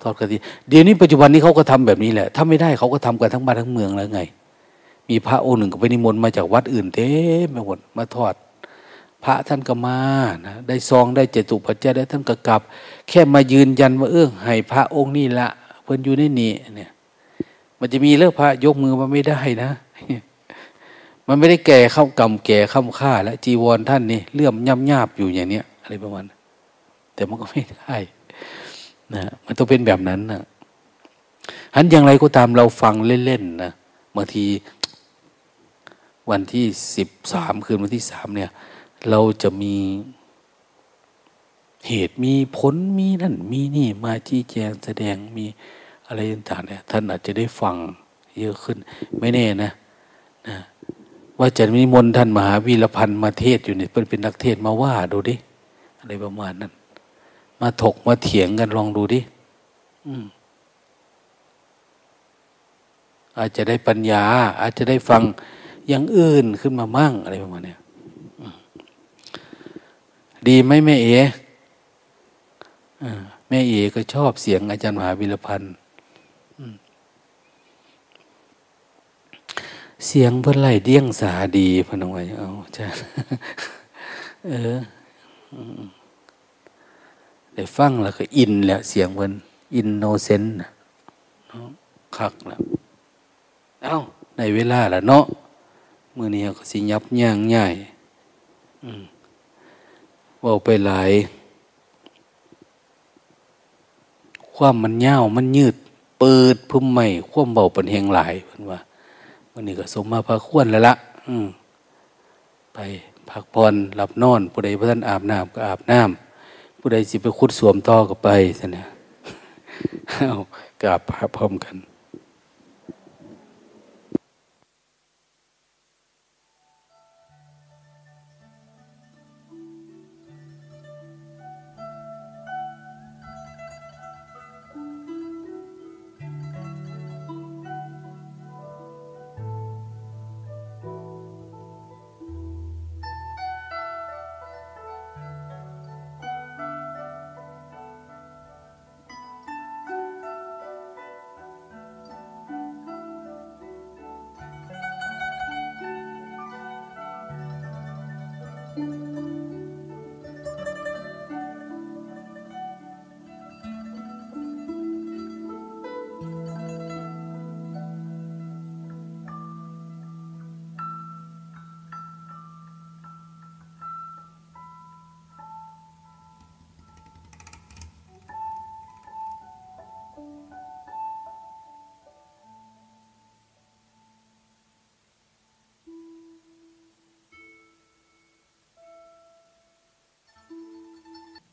Speaker 1: ทอดกระถินเดี๋ยวนี้ปัจจุบันนี้เขาก็ทำแบบนี้แหละ ถ้าไม่ได้เขาก็ทำกันทั้งบ้านทั้งเมืองแล้วไง มีพระองค์หนึ่งก็ไปนิมนต์มาจากวัดอื่นเต็มไปหมดมาทอด พระท่านก็มานะได้ซองได้เจตุปัจจัยได้ท่านก็กลับ แค่มายืนยันว่าเอื้อให้พระองค์นี่ละเพิ่นอยู่ในนี้เนี่ยมันจะมีเลิกพระยกมือมาไม่ได้นะ มันไม่ได้แก่เข้ากรรมแก่ข้ามค่า และจีวรท่านนี่เลื่อมย่ำยาบอยู่อย่างเนี้ยอะไรประมาณแต่มันก็ไม่ได้ นะมันต้องเป็นแบบนั้นนะหันอย่างไรก็ตามเราฟังเล่นๆนะบางทีวันที่สิบสามคืนวันที่สามเนี่ย เราจะมีเหตุมีผลมีนั่นมีนี่มาชี้แจงแสดงมีอะไรต่างๆเนี่ยท่านอาจจะได้ฟังเยอะขึ้น ไม่แน่นะนะว่าจะมีมนท่านมหาวีรพันธ์มาเทศอยู่เนี่ยเป็นเป็นนักเทศมาว่าดูดิอะไรประมาณนั้น มาถกมาเถียงกันลองดูดิอาจจะได้ปัญญา อาจจะได้ฟังอย่างอื่นขึ้นมามั่งอะไรประมาณนี้ดีไหมแม่เอ๋แม่เอ๋ก็ชอบเสียงอาจารย์มหาวิรพันธ์เสียงเพื่อนไหลเดี้ยงสาดีพนวยเอาจ้าเออ ได้ฟังแล้วก็อินแล้วเสียงเพิ่นอินโนเซนต์คักแล้วเอ้าในเวลาละเนาะเมื่อนี้ก็สิยับย่างง่ายว่าไปหลาย ความมันเน่ามันยืด เปิดพุ่มใหม่ความเบาเป็นแหงหลายเพิ่นว่าวันนี้ก็สมมาพระควรแล้วละไปพักผ่อนหลับนอนผู้ใดพระท่านอาบน้ำก็อาบน้ำ ผู้ใดสิไปคุดสวมต่อก็ไปสินะกราบพระพร้อมกัน